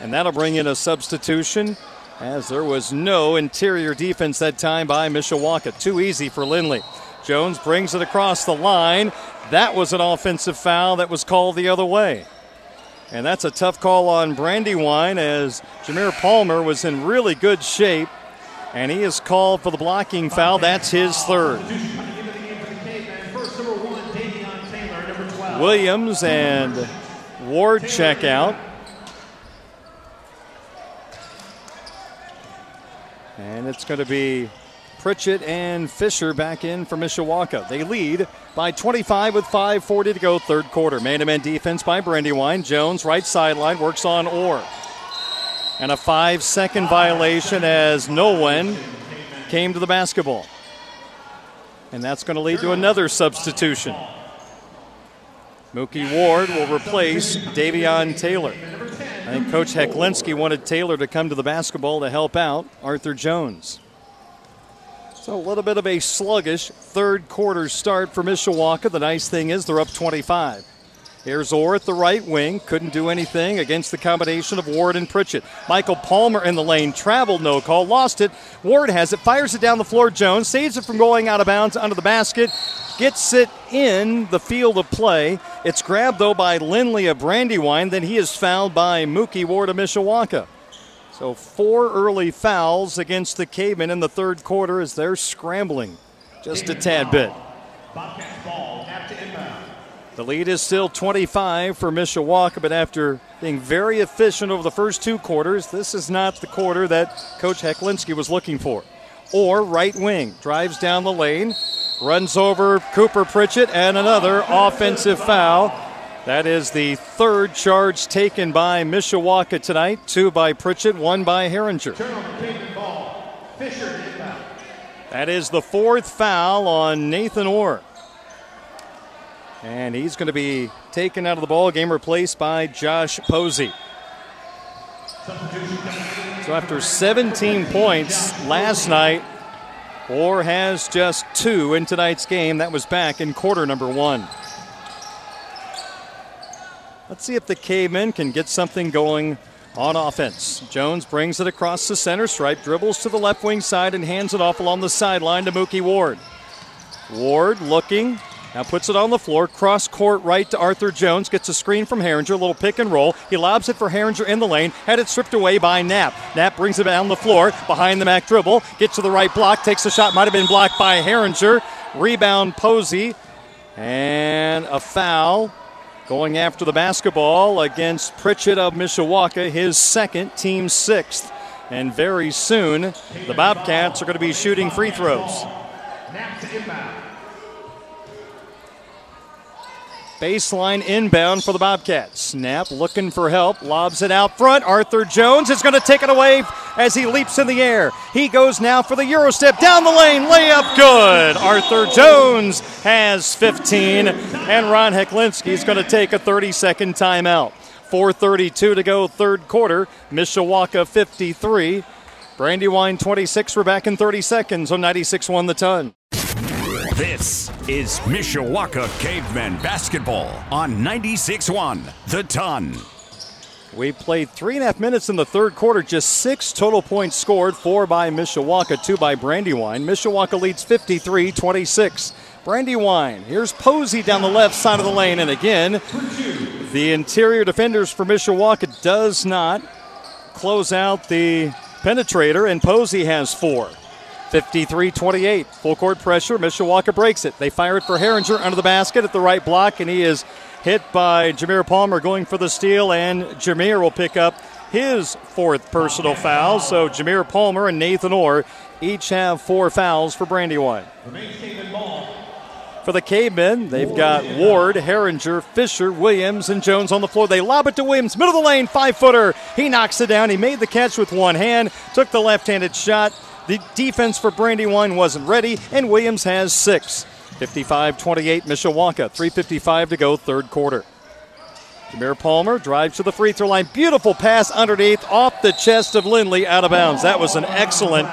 And that'll bring in a substitution as there was no interior defense that time by Mishawaka. Too easy for Lindley. Jones brings it across the line. That was an offensive foul that was called the other way. And that's a tough call on Brandywine as Jameer Palmer was in really good shape. And he is called for the blocking foul. That's his third. Williams and Ward check out. And it's going to be Pritchett and Fisher back in for Mishawaka. They lead by 25 with 5.40 to go, third quarter. Man to man defense by Brandywine. Jones, right sideline, works on Orr. And a five second violation as no one came to the basketball. And that's going to lead to another substitution. Mookie Ward will replace Davion Taylor. Think Coach Heklinski wanted Taylor to come to the basketball to help out Arthur Jones. So a little bit of a sluggish third quarter start for Mishawaka. The nice thing is they're up 25. Here's Orr at the right wing. Couldn't do anything against the combination of Ward and Pritchett. Michael Palmer in the lane. Traveled, no call. Lost it. Ward has it. Fires it down the floor. Jones saves it from going out of bounds under the basket. Gets it in the field of play. It's grabbed, though, by Lindley of Brandywine. Then he is fouled by Mookie Ward of Mishawaka. So four early fouls against the Cavemen in the third quarter as they're scrambling just a tad bit. The lead is still 25 for Mishawaka, but after being very efficient over the first two quarters, this is not the quarter that Coach Heklinski was looking for. Orr right wing drives down the lane, runs over Cooper Pritchett, and another offensive foul. That is the third charge taken by Mishawaka tonight. Two by Pritchett, one by Herringer. That is the fourth foul on Nathan Orr. And he's going to be taken out of the ball game, replaced by Josh Posey. So after 17 points last night, Orr has just two in tonight's game. That was back in quarter number one. Let's see if the Cavemen can get something going on offense. Jones brings it across the center stripe, dribbles to the left wing side, and hands it off along the sideline to Mookie Ward. Ward looking, now puts it on the floor, cross court right to Arthur Jones, gets a screen from Herringer, a little pick and roll. He lobs it for Herringer in the lane, had it stripped away by Knapp. Knapp brings it down the floor, behind the Mac dribble, gets to the right block, takes a shot, might have been blocked by Herringer. Rebound Posey, and a foul going after the basketball against Pritchett of Mishawaka, his second, team sixth. And very soon, the Bobcats are going to be shooting free throws. Baseline inbound for the Bobcats. Snap looking for help, lobs it out front. Arthur Jones is going to take it away as he leaps in the air. He goes now for the Euro step down the lane, layup good. Arthur Jones has 15, and Ron Heklinski is going to take a 30 second timeout. 4.32 to go, third quarter. Mishawaka 53. Brandywine 26. We're back in 30 seconds on 96 1 the ton. This is Mishawaka Cavemen basketball on 96.1 The Ton. We played three and a half minutes in the third quarter, just six total points scored, four by Mishawaka, two by Brandywine. Mishawaka leads 53 26. Brandywine, here's Posey down the left side of the lane, and again, the interior defenders for Mishawaka does not close out the penetrator, and Posey has four. 53 28. Full court pressure. Mishawaka breaks it. They fire it for Herringer under the basket at the right block, and he is hit by Jameer Palmer going for the steal, and Jameer will pick up his fourth personal foul. So Jameer Palmer and Nathan Orr each have four fouls for Brandywine. For the Cavemen, they've got Ward, Herringer, Fisher, Williams, and Jones on the floor. They lob it to Williams, middle of the lane, five footer. He knocks it down. He made the catch with one hand, took the left handed shot. The defense for Brandywine wasn't ready, and Williams has six. 55 28 Mishawaka. 3.55 to go, third quarter. Jameer Palmer drives to the free throw line. Beautiful pass underneath off the chest of Lindley out of bounds. That was an excellent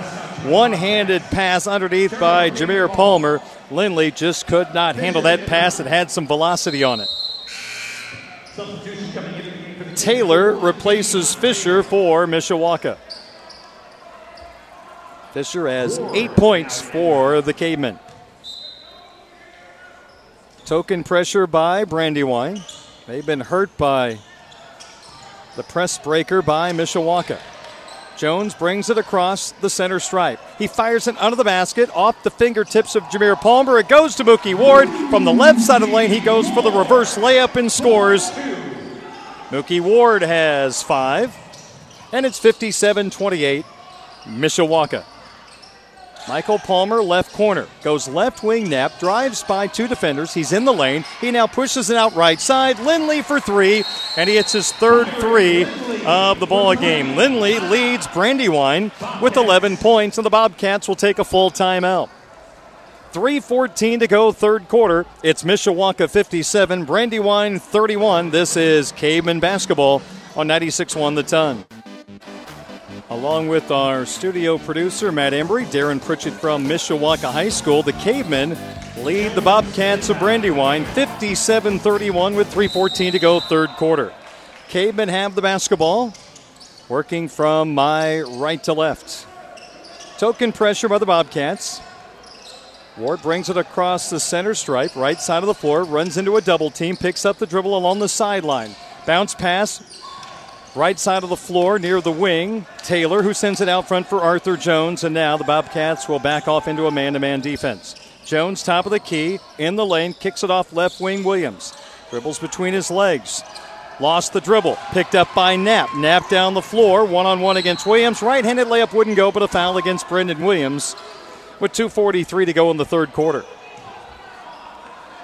one handed pass underneath by Jameer Palmer. Lindley just could not handle that pass. It had some velocity on it. Taylor replaces Fisher for Mishawaka. Fisher has eight points for the Cavemen. Token pressure by Brandywine. They've been hurt by the press breaker by Mishawaka. Jones brings it across the center stripe. He fires it under the basket off the fingertips of Jameer Palmer. It goes to Mookie Ward. From the left side of the lane, he goes for the reverse layup and scores. Mookie Ward has five, and it's 57 28, Mishawaka. Michael Palmer, left corner, goes left wing Knapp, drives by two defenders. He's in the lane. He now pushes it out right side. Lindley for three, and he hits his third three of the ball game. Lindley leads Brandywine with 11 points, and the Bobcats will take a full timeout. 3.14 to go, third quarter. It's Mishawaka 57, Brandywine 31. This is Caveman basketball on 96.1 The Ton. Along with our studio producer, Matt Embry, Darren Pritchett from Mishawaka High School, the Cavemen lead the Bobcats of Brandywine 57 31 with 3.14 to go, third quarter. Cavemen have the basketball, working from my right to left. Token pressure by the Bobcats. Ward brings it across the center stripe, right side of the floor, runs into a double team, picks up the dribble along the sideline. Bounce pass, Right side of the floor near the wing, Taylor, who sends it out front for Arthur Jones, and now the Bobcats will back off into a man to man defense. Jones, top of the key, in the lane, kicks it off left wing Williams. Dribbles between his legs. Lost the dribble. Picked up by Knapp. Knapp down the floor, one on one against Williams. Right handed layup wouldn't go, but a foul against Brendan Williams with 2.43 to go in the third quarter.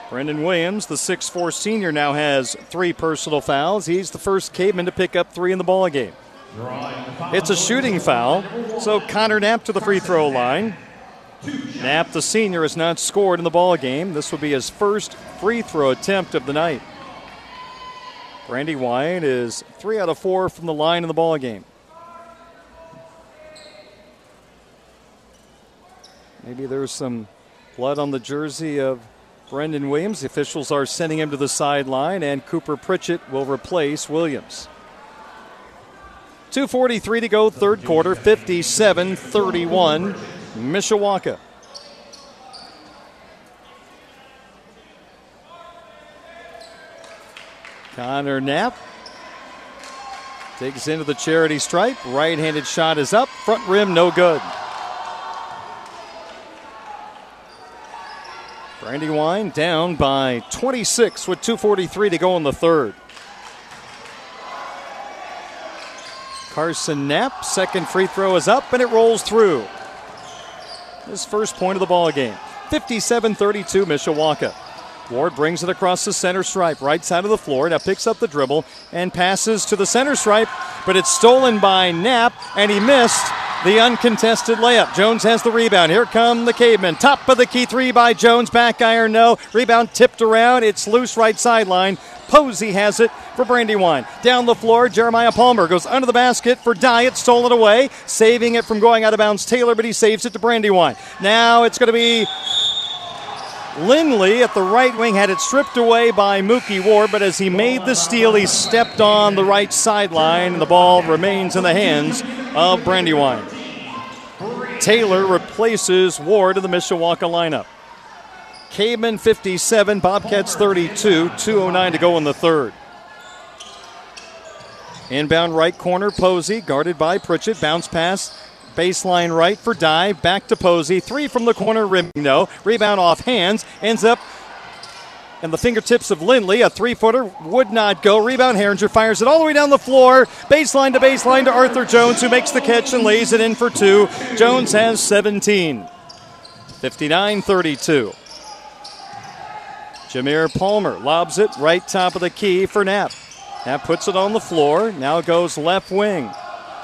Brendan Williams, the 6'4 senior, now has three personal fouls. He's the first caveman to pick up three in the ball game. It's a shooting foul, so Connor Knapp to the free throw line. Knapp, the senior, has not scored in the ball game. This will be his first free throw attempt of the night. Brandywine is three out of four from the line in the ball game. Maybe there's some blood on the jersey of Brendan Williams. Officials are sending him to the sideline, and Cooper Pritchett will replace Williams. 2.43 to go, third quarter, 57 31, Mishawaka. Connor Knapp takes into the charity stripe. Right handed shot is up, front rim, no good. Brandywine down by 26 with 2.43 to go in the third. Carson Knapp, second free throw is up and it rolls through. His first point of the ball game. 57 32 Mishawaka. Ward brings it across the center stripe, right side of the floor. Now picks up the dribble and passes to the center stripe, but it's stolen by Knapp, and he missed the uncontested layup. Jones has the rebound. Here come the cavemen. Top of the key three by Jones. Back iron, no. Rebound tipped around. It's loose right sideline. Posey has it for Brandywine. Down the floor, Jeremiah Palmer goes under the basket for Dye, stolen away, saving it from going out of bounds. Taylor, but he saves it to Brandywine. Now it's going to be Lindley at the right wing had it stripped away by Mookie Ward, but as he made the steal, he stepped on the right sideline, and the ball remains in the hands of Brandywine. Taylor replaces Ward in the Mishawaka lineup. Caveman 57, Bobcats 32, 209 to go in the third. Inbound right corner, Posey, guarded by Pritchett. Bounce pass, baseline right for Dye. Back to Posey. Three from the corner, rim no. Rebound off hands, ends up and the fingertips of Lindley. A three footer would not go. Rebound, Herringer fires it all the way down the floor. Baseline to baseline to Arthur Jones, who makes the catch and lays it in for two. Jones has 17. 59 32. Jameer Palmer lobs it right top of the key for Knapp. Knapp puts it on the floor. Now goes left wing.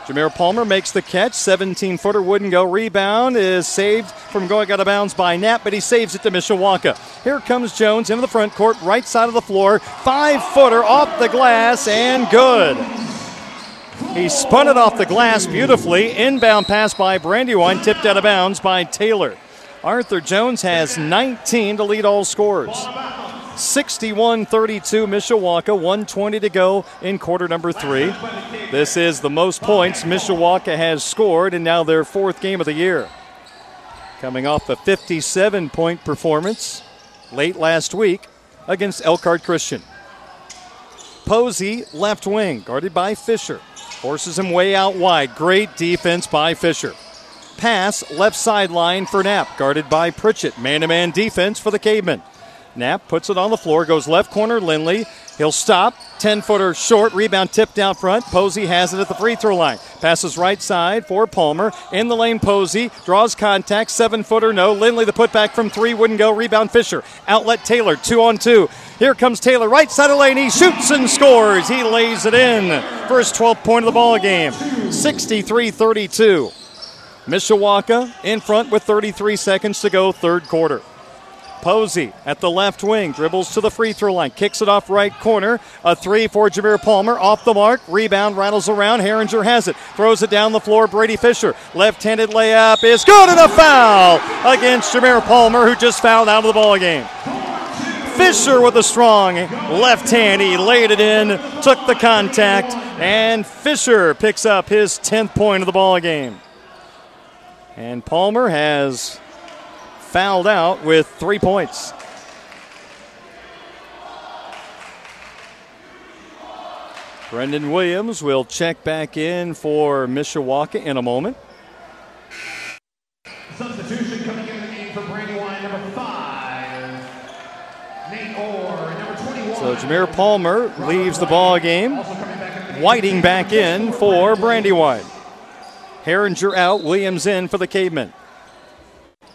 Jameer Palmer makes the catch. 17 footer wouldn't go. Rebound is saved from going out of bounds by Knapp, but he saves it to Mishawaka. Here comes Jones into the front court, right side of the floor. Five footer off the glass and good. He spun it off the glass beautifully. Inbound pass by Brandywine, tipped out of bounds by Taylor. Arthur Jones has 19 to lead all scorers. 61 32 Mishawaka, 120 to go in quarter number three. This is the most points Mishawaka has scored in now their fourth game of the year. Coming off a 57 point performance late last week against Elkhart Christian. Posey, left wing, guarded by Fisher. Forces him way out wide. Great defense by Fisher. Pass, left sideline for Knapp, guarded by Pritchett. Man to man defense for the Cavemen. Knapp puts it on the floor, goes left corner, Lindley. He'll stop. 10 footer short, rebound tipped out front. Posey has it at the free throw line. Passes right side for Palmer. In the lane, Posey draws contact. Seven footer, no. Lindley, the putback from three, wouldn't go. Rebound Fisher. Outlet Taylor, two on two. Here comes Taylor, right side of lane. He shoots and scores. He lays it in. First 12 point of the ball game. 63 32. Mishawaka in front with 33 seconds to go, third quarter. Posey at the left wing, dribbles to the free throw line, kicks it off right corner. A three for Jameer Palmer, off the mark, rebound, rattles around. Herringer has it, throws it down the floor. Brady Fisher, left handed layup is good and a foul against Jameer Palmer, who just fouled out of the ball game. Fisher with a strong left hand. He laid it in, took the contact, and Fisher picks up his 10th point of the ball game. And Palmer has fouled out with three points. Brendan Williams will check back in for Mishawaka in a moment. Substitution coming in the game for Brandywine, number five, Nate Orr, number 21. So Jameer Palmer leaves the ball game. Back. Whiting back in for Brandywine. Herringer out, Williams in for the Cavemen.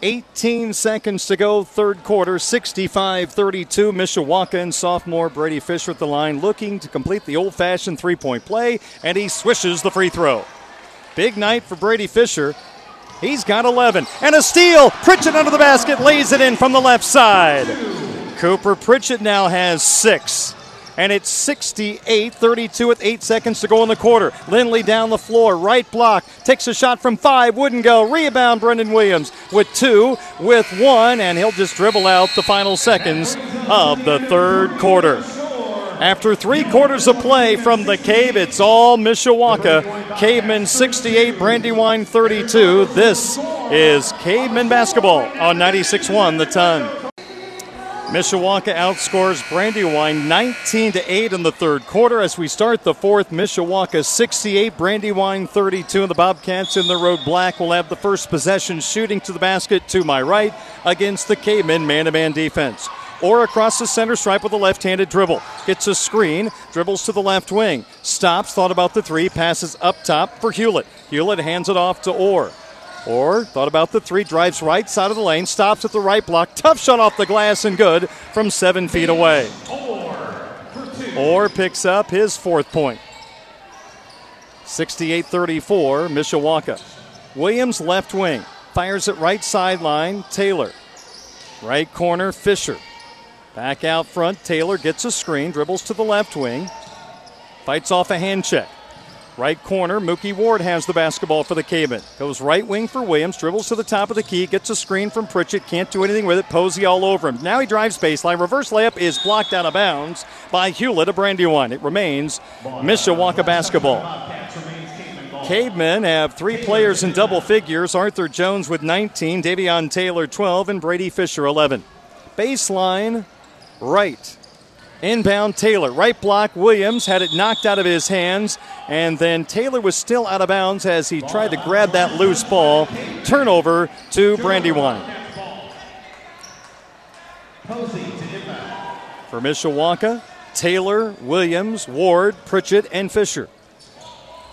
18 seconds to go, third quarter, 65 32. Mishawaka and sophomore Brady Fisher at the line looking to complete the old fashioned three point play, and he swishes the free throw. Big night for Brady Fisher. He's got 11. And a steal! Pritchett under the basket lays it in from the left side. Cooper Pritchett now has six. And it's 68 32 with eight seconds to go in the quarter. Lindley down the floor, right block, takes a shot from five, wouldn't go. Rebound, Brendan Williams with two, with one, and he'll just dribble out the final seconds of the third quarter. After three quarters of play from the cave, it's all Mishawaka. Cavemen 68, Brandywine 32. This is Cavemen basketball on 96.1 The Ton. Mishawaka outscores Brandywine 19 to 8 in the third quarter. As we start the fourth, Mishawaka 68, Brandywine 32, and the Bobcats in the road black will have the first possession shooting to the basket to my right against the Cavemen man-to-man defense. Orr across the center stripe with a left-handed dribble. Gets a screen, dribbles to the left wing, stops, thought about the three, passes up top for Hewlett. Hewlett hands it off to Orr. Orr thought about the three, drives right side of the lane, stops at the right block. Tough shot off the glass and good from seven feet away. Orr picks up his fourth point. 68 34, Mishawaka. Williams left wing, fires it right sideline, Taylor. Right corner, Fisher. Back out front, Taylor gets a screen, dribbles to the left wing, fights off a hand check. Right corner, Mookie Ward has the basketball for the Cavemen. Goes right wing for Williams, dribbles to the top of the key, gets a screen from Pritchett, can't do anything with it. Posey all over him. Now he drives baseline. Reverse layup is blocked out of bounds by Hewlett A of Brandywine. It remains Mishawaka basketball. Cavemen have three players in double figures Arthur Jones with 19, Davion Taylor 12, and Brady Fisher 11. Baseline right. Inbound Taylor, right block. Williams had it knocked out of his hands, and then Taylor was still out of bounds as he tried to grab that loose ball. Turnover to Brandywine. For Mishawaka, Taylor, Williams, Ward, Pritchett, and Fisher.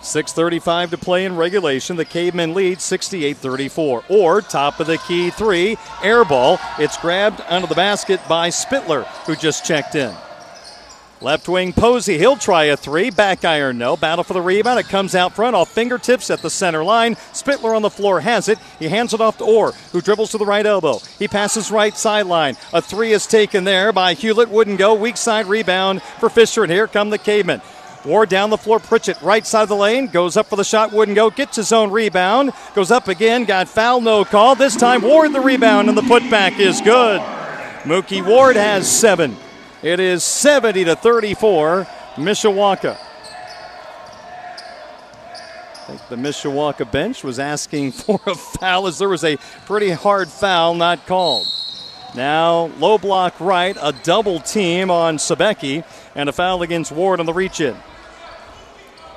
6.35 to play in regulation. The Cavemen lead 68 34. Orr top of the key three, air ball. It's grabbed under the basket by Spittler, who just checked in. Left wing Posey, he'll try a three. Back iron, no. Battle for the rebound. It comes out front off fingertips at the center line. Spittler on the floor has it. He hands it off to Orr, who dribbles to the right elbow. He passes right sideline. A three is taken there by Hewlett. Wouldn't go. Weak side rebound for Fisher, and here come the cavemen. Ward down the floor. Pritchett, right side of the lane, goes up for the shot, wouldn't go, gets his own rebound, goes up again, got foul, no call. This time, Ward the rebound, and the putback is good. Mookie Ward has seven. It is 70 to 34, Mishawaka. I think the Mishawaka bench was asking for a foul as there was a pretty hard foul not called. Now, low block right, a double team on Sabeki, and a foul against Ward on the reach in.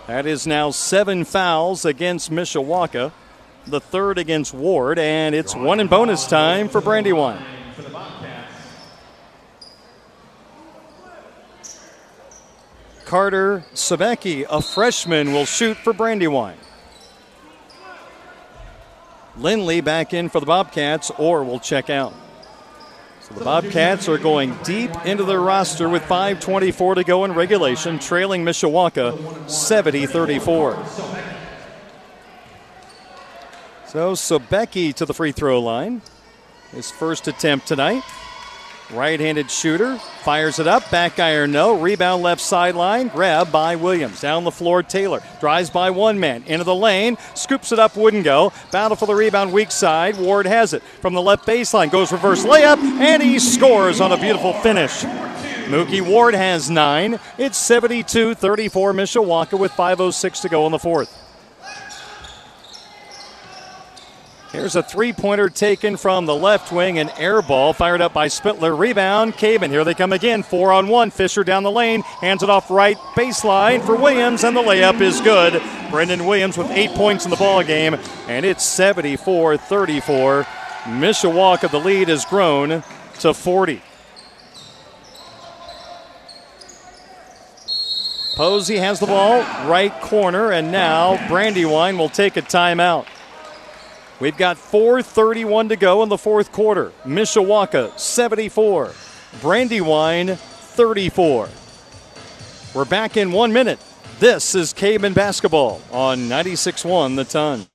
That is now seven fouls against Mishawaka, the third against Ward, and it's one in bonus time for Brandywine. Carter Sabeki, a freshman, will shoot for Brandywine. Lindley back in for the Bobcats, Orr will check out. So the Bobcats are going deep into their roster with 5.24 to go in regulation, trailing Mishawaka 70 34. So Sabeki to the free throw line. His first attempt tonight. Right handed shooter, fires it up, back iron no, rebound left sideline, grab by Williams. Down the floor, Taylor drives by one man, into the lane, scoops it up, wouldn't go. Battle for the rebound, weak side, Ward has it. From the left baseline, goes reverse layup, and he scores on a beautiful finish. Mookie Ward has nine. It's 72 34 Mishawaka with 5.06 to go in the fourth. Here's a three pointer taken from the left wing, an air ball fired up by Spittler. Rebound, Caven. Here they come again. Four on one. Fisher down the lane, hands it off right baseline for Williams, and the layup is good. Brendan Williams with eight points in the ball game, and it's 74 34. Mishawaka, the lead has grown to 40. Posey has the ball, right corner, and now Brandywine will take a timeout. We've got 4.31 to go in the fourth quarter. Mishawaka 74, Brandywine 34. We're back in one minute. This is Caveman Basketball on 96.1 The Ton.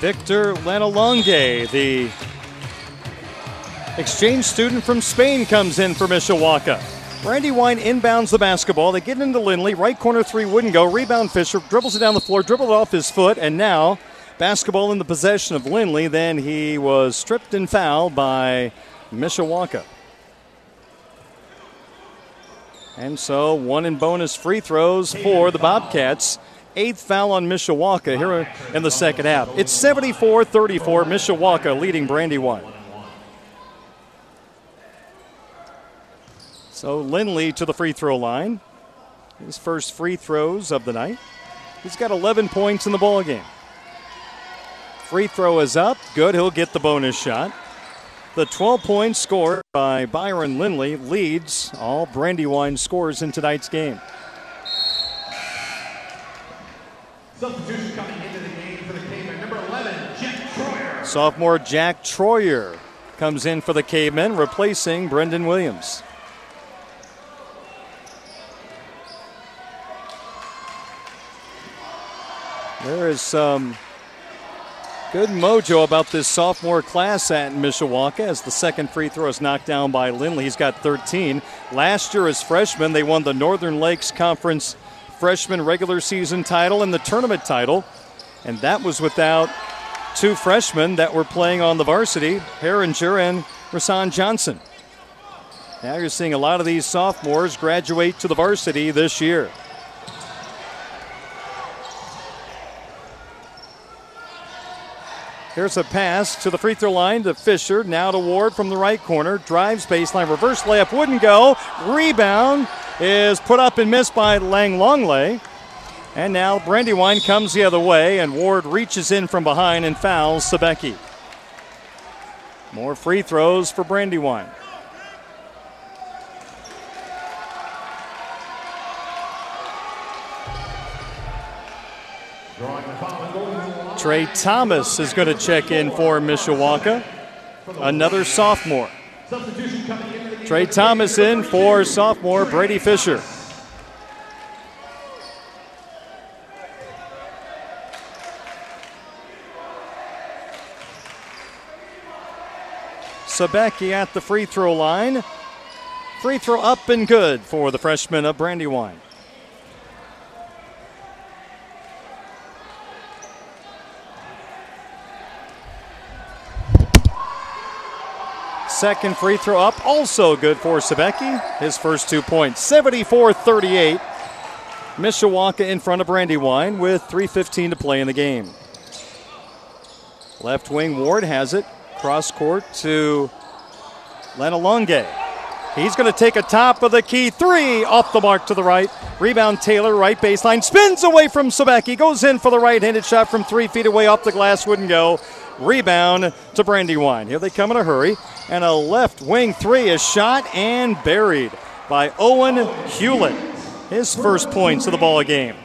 Victor Lanalonge, the exchange student from Spain, comes in for Mishawaka. Brandywine inbounds the basketball. They get into Lindley. Right corner three wouldn't go. Rebound Fisher dribbles it down the floor, dribbled off his foot, and now Basketball in the possession of Lindley. Then he was stripped and fouled by Mishawaka. And so one in bonus free throws for the Bobcats. Eighth foul on Mishawaka here in the second half. It's 74 34, Mishawaka leading Brandywine. So Lindley to the free throw line. His first free throws of the night. He's got 11 points in the ball game. Free throw is up. Good. He'll get the bonus shot. The 12 point score by Byron Lindley leads all Brandywine scores in tonight's game. Substitution coming into the game for the Cavemen. Number 11, Jack Troyer. Sophomore Jack Troyer comes in for the Cavemen, replacing Brendan Williams. There is some good mojo about this sophomore class at Mishawaka as the second free throw is knocked down by Lindley. He's got 13. Last year, as freshmen, they won the Northern Lakes Conference freshman regular season title and the tournament title. And that was without two freshmen that were playing on the varsity, Herringer and Rasan Johnson. Now you're seeing a lot of these sophomores graduate to the varsity this year. Here's a pass to the free throw line to Fisher. Now to Ward from the right corner. Drives baseline. Reverse layup wouldn't go. Rebound is put up and missed by Lanalonge. And now Brandywine comes the other way, and Ward reaches in from behind and fouls Sabeki. More free throws for Brandywine. Drawing the foul and going to the line. Trey Thomas is going to check in for Mishawaka, another sophomore. Trey Thomas in for sophomore Brady Fisher. Sabeki at the free throw line. Free throw up and good for the freshman of Brandywine. Second free throw up, also good for Sebeki. His first two points, 74 38. Mishawaka in front of Brandywine with 3.15 to play in the game. Left wing Ward has it. Cross court to Lanalonge. He's going to take a top of the key three off the mark to the right. Rebound Taylor, right baseline, spins away from Sebeki, goes in for the right handed shot from three feet away off the glass, wouldn't go. Rebound to Brandywine. Here they come in a hurry. And a left wing three is shot and buried by Owen Hewlett. His first points of the ball game.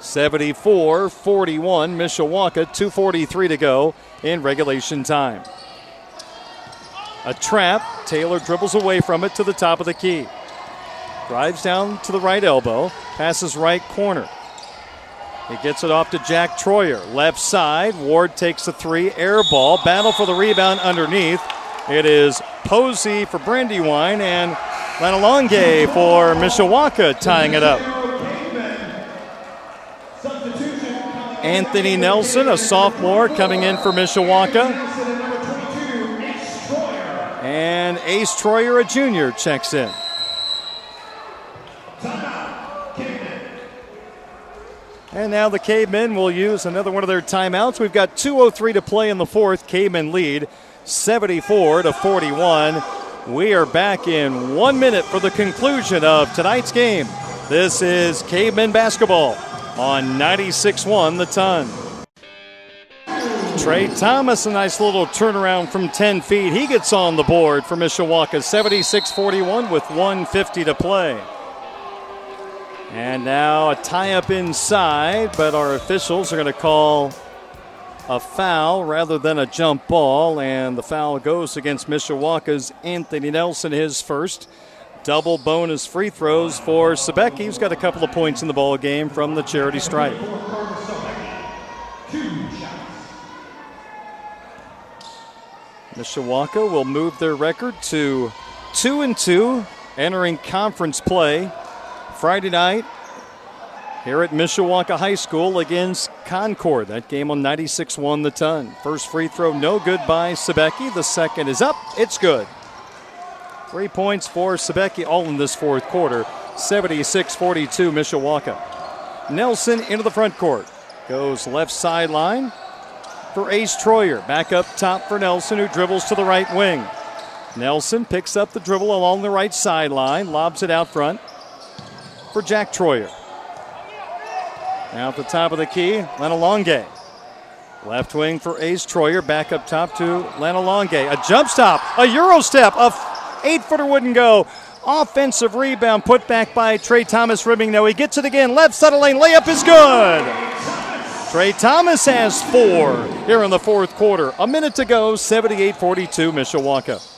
74 41, Mishawaka, 2.43 to go in regulation time. A trap. Taylor dribbles away from it to the top of the key. Drives down to the right elbow. Passes right corner. He gets it off to Jack Troyer. Left side. Ward takes the three. Air ball. Battle for the rebound underneath. It is Posey for Brandywine and Lanalonge for Mishawaka tying it up. Anthony Nelson, a sophomore, coming in for Mishawaka. And Ace Troyer, a junior, checks in. And now the Cavemen will use another one of their timeouts. We've got 2.03 to play in the fourth. Cavemen lead 74 to 41. We are back in one minute for the conclusion of tonight's game. This is Cavemen basketball on 96 1 the ton. Trey Thomas, a nice little turnaround from 10 feet. He gets on the board for Mishawaka, 76 41 with 150 to play. And now a tie up inside, but our officials are going to call a foul rather than a jump ball, and the foul goes against Mishawaka's Anthony Nelson, his first. Double bonus free throws for Sebeki, who's got a couple of points in the ball game from the charity stripe. Mishawaka will move their record to two and two, entering conference play Friday night here at Mishawaka High School against Concord. That game on 96 1 the ton. First free throw, no good by Sebeki. The second is up, it's good. Three points for Sebeki, all in this fourth quarter. 76 42 Mishawaka. Nelson into the front court. Goes left sideline for Ace Troyer. Back up top for Nelson, who dribbles to the right wing. Nelson picks up the dribble along the right sideline, lobs it out front for Jack Troyer. Now at the top of the key, Lanalonge. Left wing for Ace Troyer. Back up top to Lanalonge. A jump stop, a Euro step, a eight footer wouldn't go. Offensive rebound put back by Trey Thomas ribbing. No, he gets it again. Left side of lane. Layup is good. Trey Thomas has four here in the fourth quarter. A minute to go. 78 42 Mishawaka.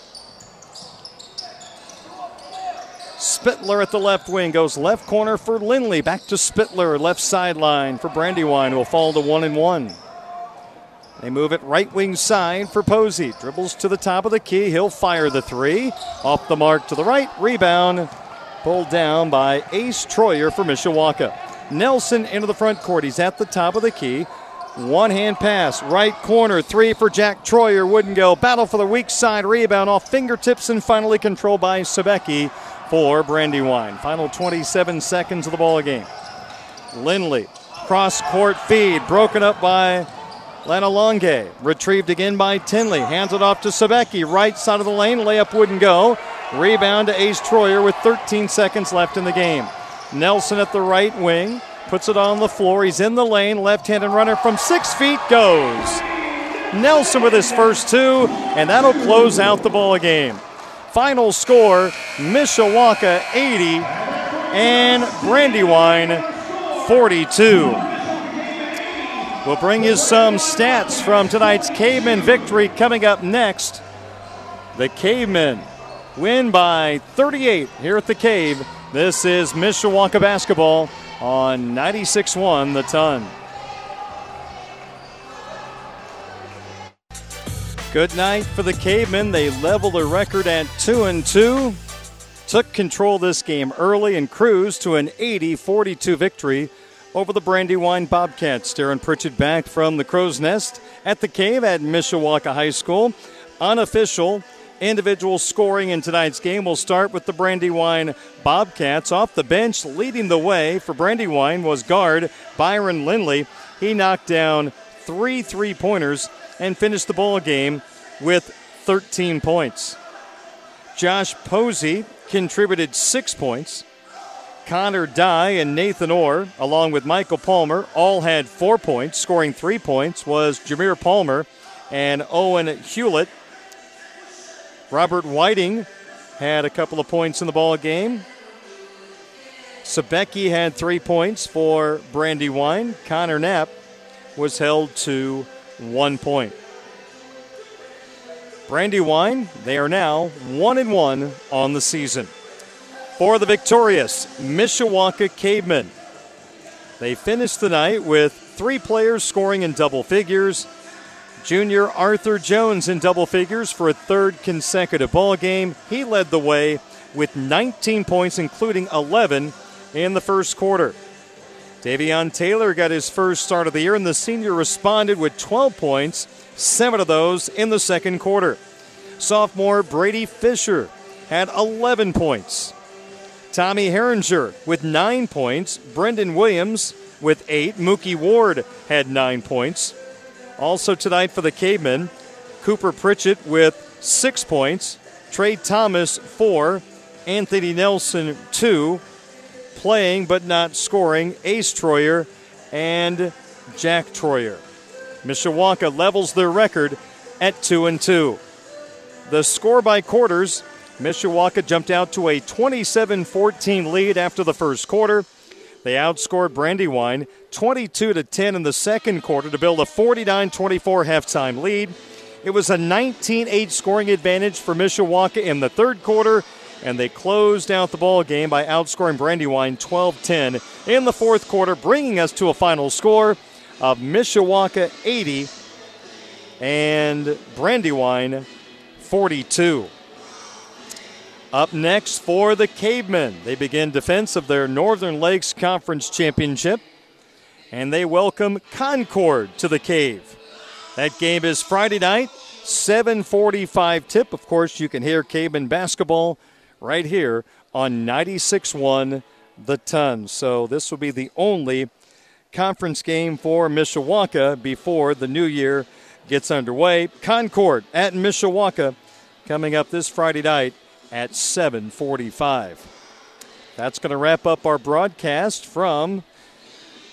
Spittler at the left wing goes left corner for Lindley. Back to Spittler, left sideline for Brandywine, will fall to one and one. They move it right wing side for Posey. Dribbles to the top of the key. He'll fire the three. Off the mark to the right. Rebound pulled down by Ace Troyer for Mishawaka. Nelson into the front court. He's at the top of the key. One hand pass, right corner, three for Jack Troyer. Wouldn't go. Battle for the weak side. Rebound off fingertips and finally controlled by Sebeki for Brandywine. Final 27 seconds of the ball game. Lindley, cross court feed, broken up by Lanalonge. Retrieved again by Tinley. Hands it off to Sebeki. Right side of the lane. Layup wouldn't go. Rebound to Ace Troyer with 13 seconds left in the game. Nelson at the right wing. Puts it on the floor. He's in the lane. Left handed runner from six feet goes. Nelson with his first two, and that'll close out the ball game. Final score Mishawaka 80 and Brandywine 42. We'll bring you some stats from tonight's Cavemen victory coming up next. The Cavemen win by 38 here at the Cave. This is Mishawaka basketball on 96 1 the ton. Good night for the Cavemen. They level their record at 2 and 2. Took control this game early and cruised to an 80 42 victory over the Brandywine Bobcats. Darren Pritchett back from the Crow's Nest at the Cave at Mishawaka High School. Unofficial individual scoring in tonight's game. We'll start with the Brandywine Bobcats. Off the bench, leading the way for Brandywine was guard Byron Lindley. He knocked down three three pointers and finished the ball game with 13 points. Josh Posey contributed six points. Connor Dye and Nathan Orr, along with Michael Palmer, all had four points. Scoring three points was Jameer Palmer and Owen Hewlett. Robert Whiting had a couple of points in the ball game. Sabecki had three points for Brandywine. Connor Knapp was held to one point. Brandywine, they are now one and one on the season. For the victorious Mishawaka Cavemen, they finished the night with three players scoring in double figures. Junior Arthur Jones in double figures for a third consecutive ball game. He led the way with 19 points, including 11 in the first quarter. Davion Taylor got his first start of the year, and the senior responded with 12 points, seven of those in the second quarter. Sophomore Brady Fisher had 11 points. Tommy Herringer with nine points. Brendan Williams with eight. Mookie Ward had nine points. Also tonight for the Cavemen, Cooper Pritchett with six points. Trey Thomas, four. Anthony Nelson, two playing but not scoring, Ace Troyer and Jack Troyer. Mishawaka levels their record at 2 and 2. The score by quarters, Mishawaka jumped out to a 27-14 lead after the first quarter. They outscored Brandywine 22 to 10 in the second quarter to build a 49-24 halftime lead. It was a 19-8 scoring advantage for Mishawaka in the third quarter and they closed out the ball game by outscoring Brandywine 12-10 in the fourth quarter, bringing us to a final score of Mishawaka 80 and Brandywine 42. Up next for the Cavemen, they begin defense of their Northern Lakes Conference Championship, and they welcome Concord to the Cave. That game is Friday night, 7:45 tip. Of course, you can hear Cavemen basketball right here on 96.1 The Ton. So this will be the only conference game for Mishawaka before the new year gets underway. Concord at Mishawaka coming up this Friday night at 7:45. That's going to wrap up our broadcast from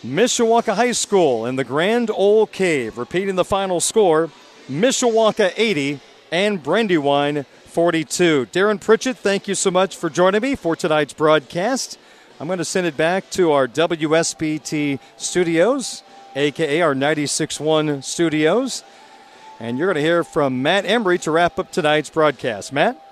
Mishawaka High School in the Grand Old Cave. Repeating the final score, Mishawaka 80 and Brandywine 42. Darren Pritchett, thank you so much for joining me for tonight's broadcast. I'm going to send it back to our WSBT studios, aka our 96.1 studios. And you're going to hear from Matt Embry to wrap up tonight's broadcast. Matt?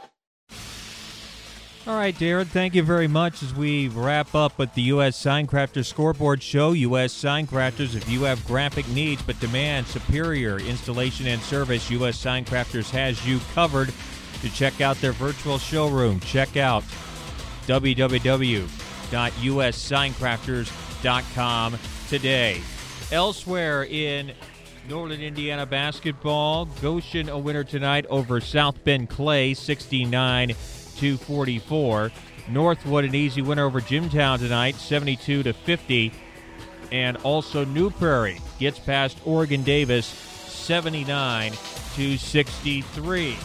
All right, Darren, thank you very much as we wrap up with the U.S. Signcrafters Scoreboard Show. U.S. Signcrafters, if you have graphic needs but demand superior installation and service, U.S. Signcrafters has you covered to check out their virtual showroom. Check out www.ussignCrafters.com today. Elsewhere in Northern Indiana basketball, Goshen a winner tonight over South Bend Clay, 69 to 44. Northwood an easy winner over Jimtown tonight, 72 to 50. And also New Prairie gets past Oregon Davis, 79 to 63.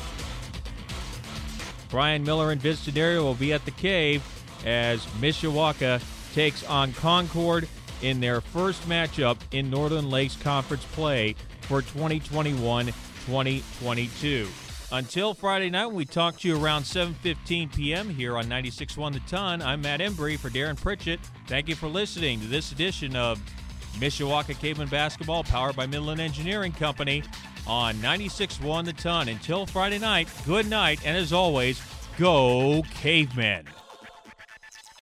Brian Miller and Vince Denario will be at the cave as Mishawaka takes on Concord in their first matchup in Northern Lakes Conference play for 2021 2022. Until Friday night, we talk to you around 7:15 p.m. here on 96.1 The Ton. I'm Matt Embry for Darren Pritchett. Thank you for listening to this edition of Mishawaka Caveman Basketball, powered by Midland Engineering Company on 96.1 The Ton. Until Friday night, good night, and as always, go Cavemen.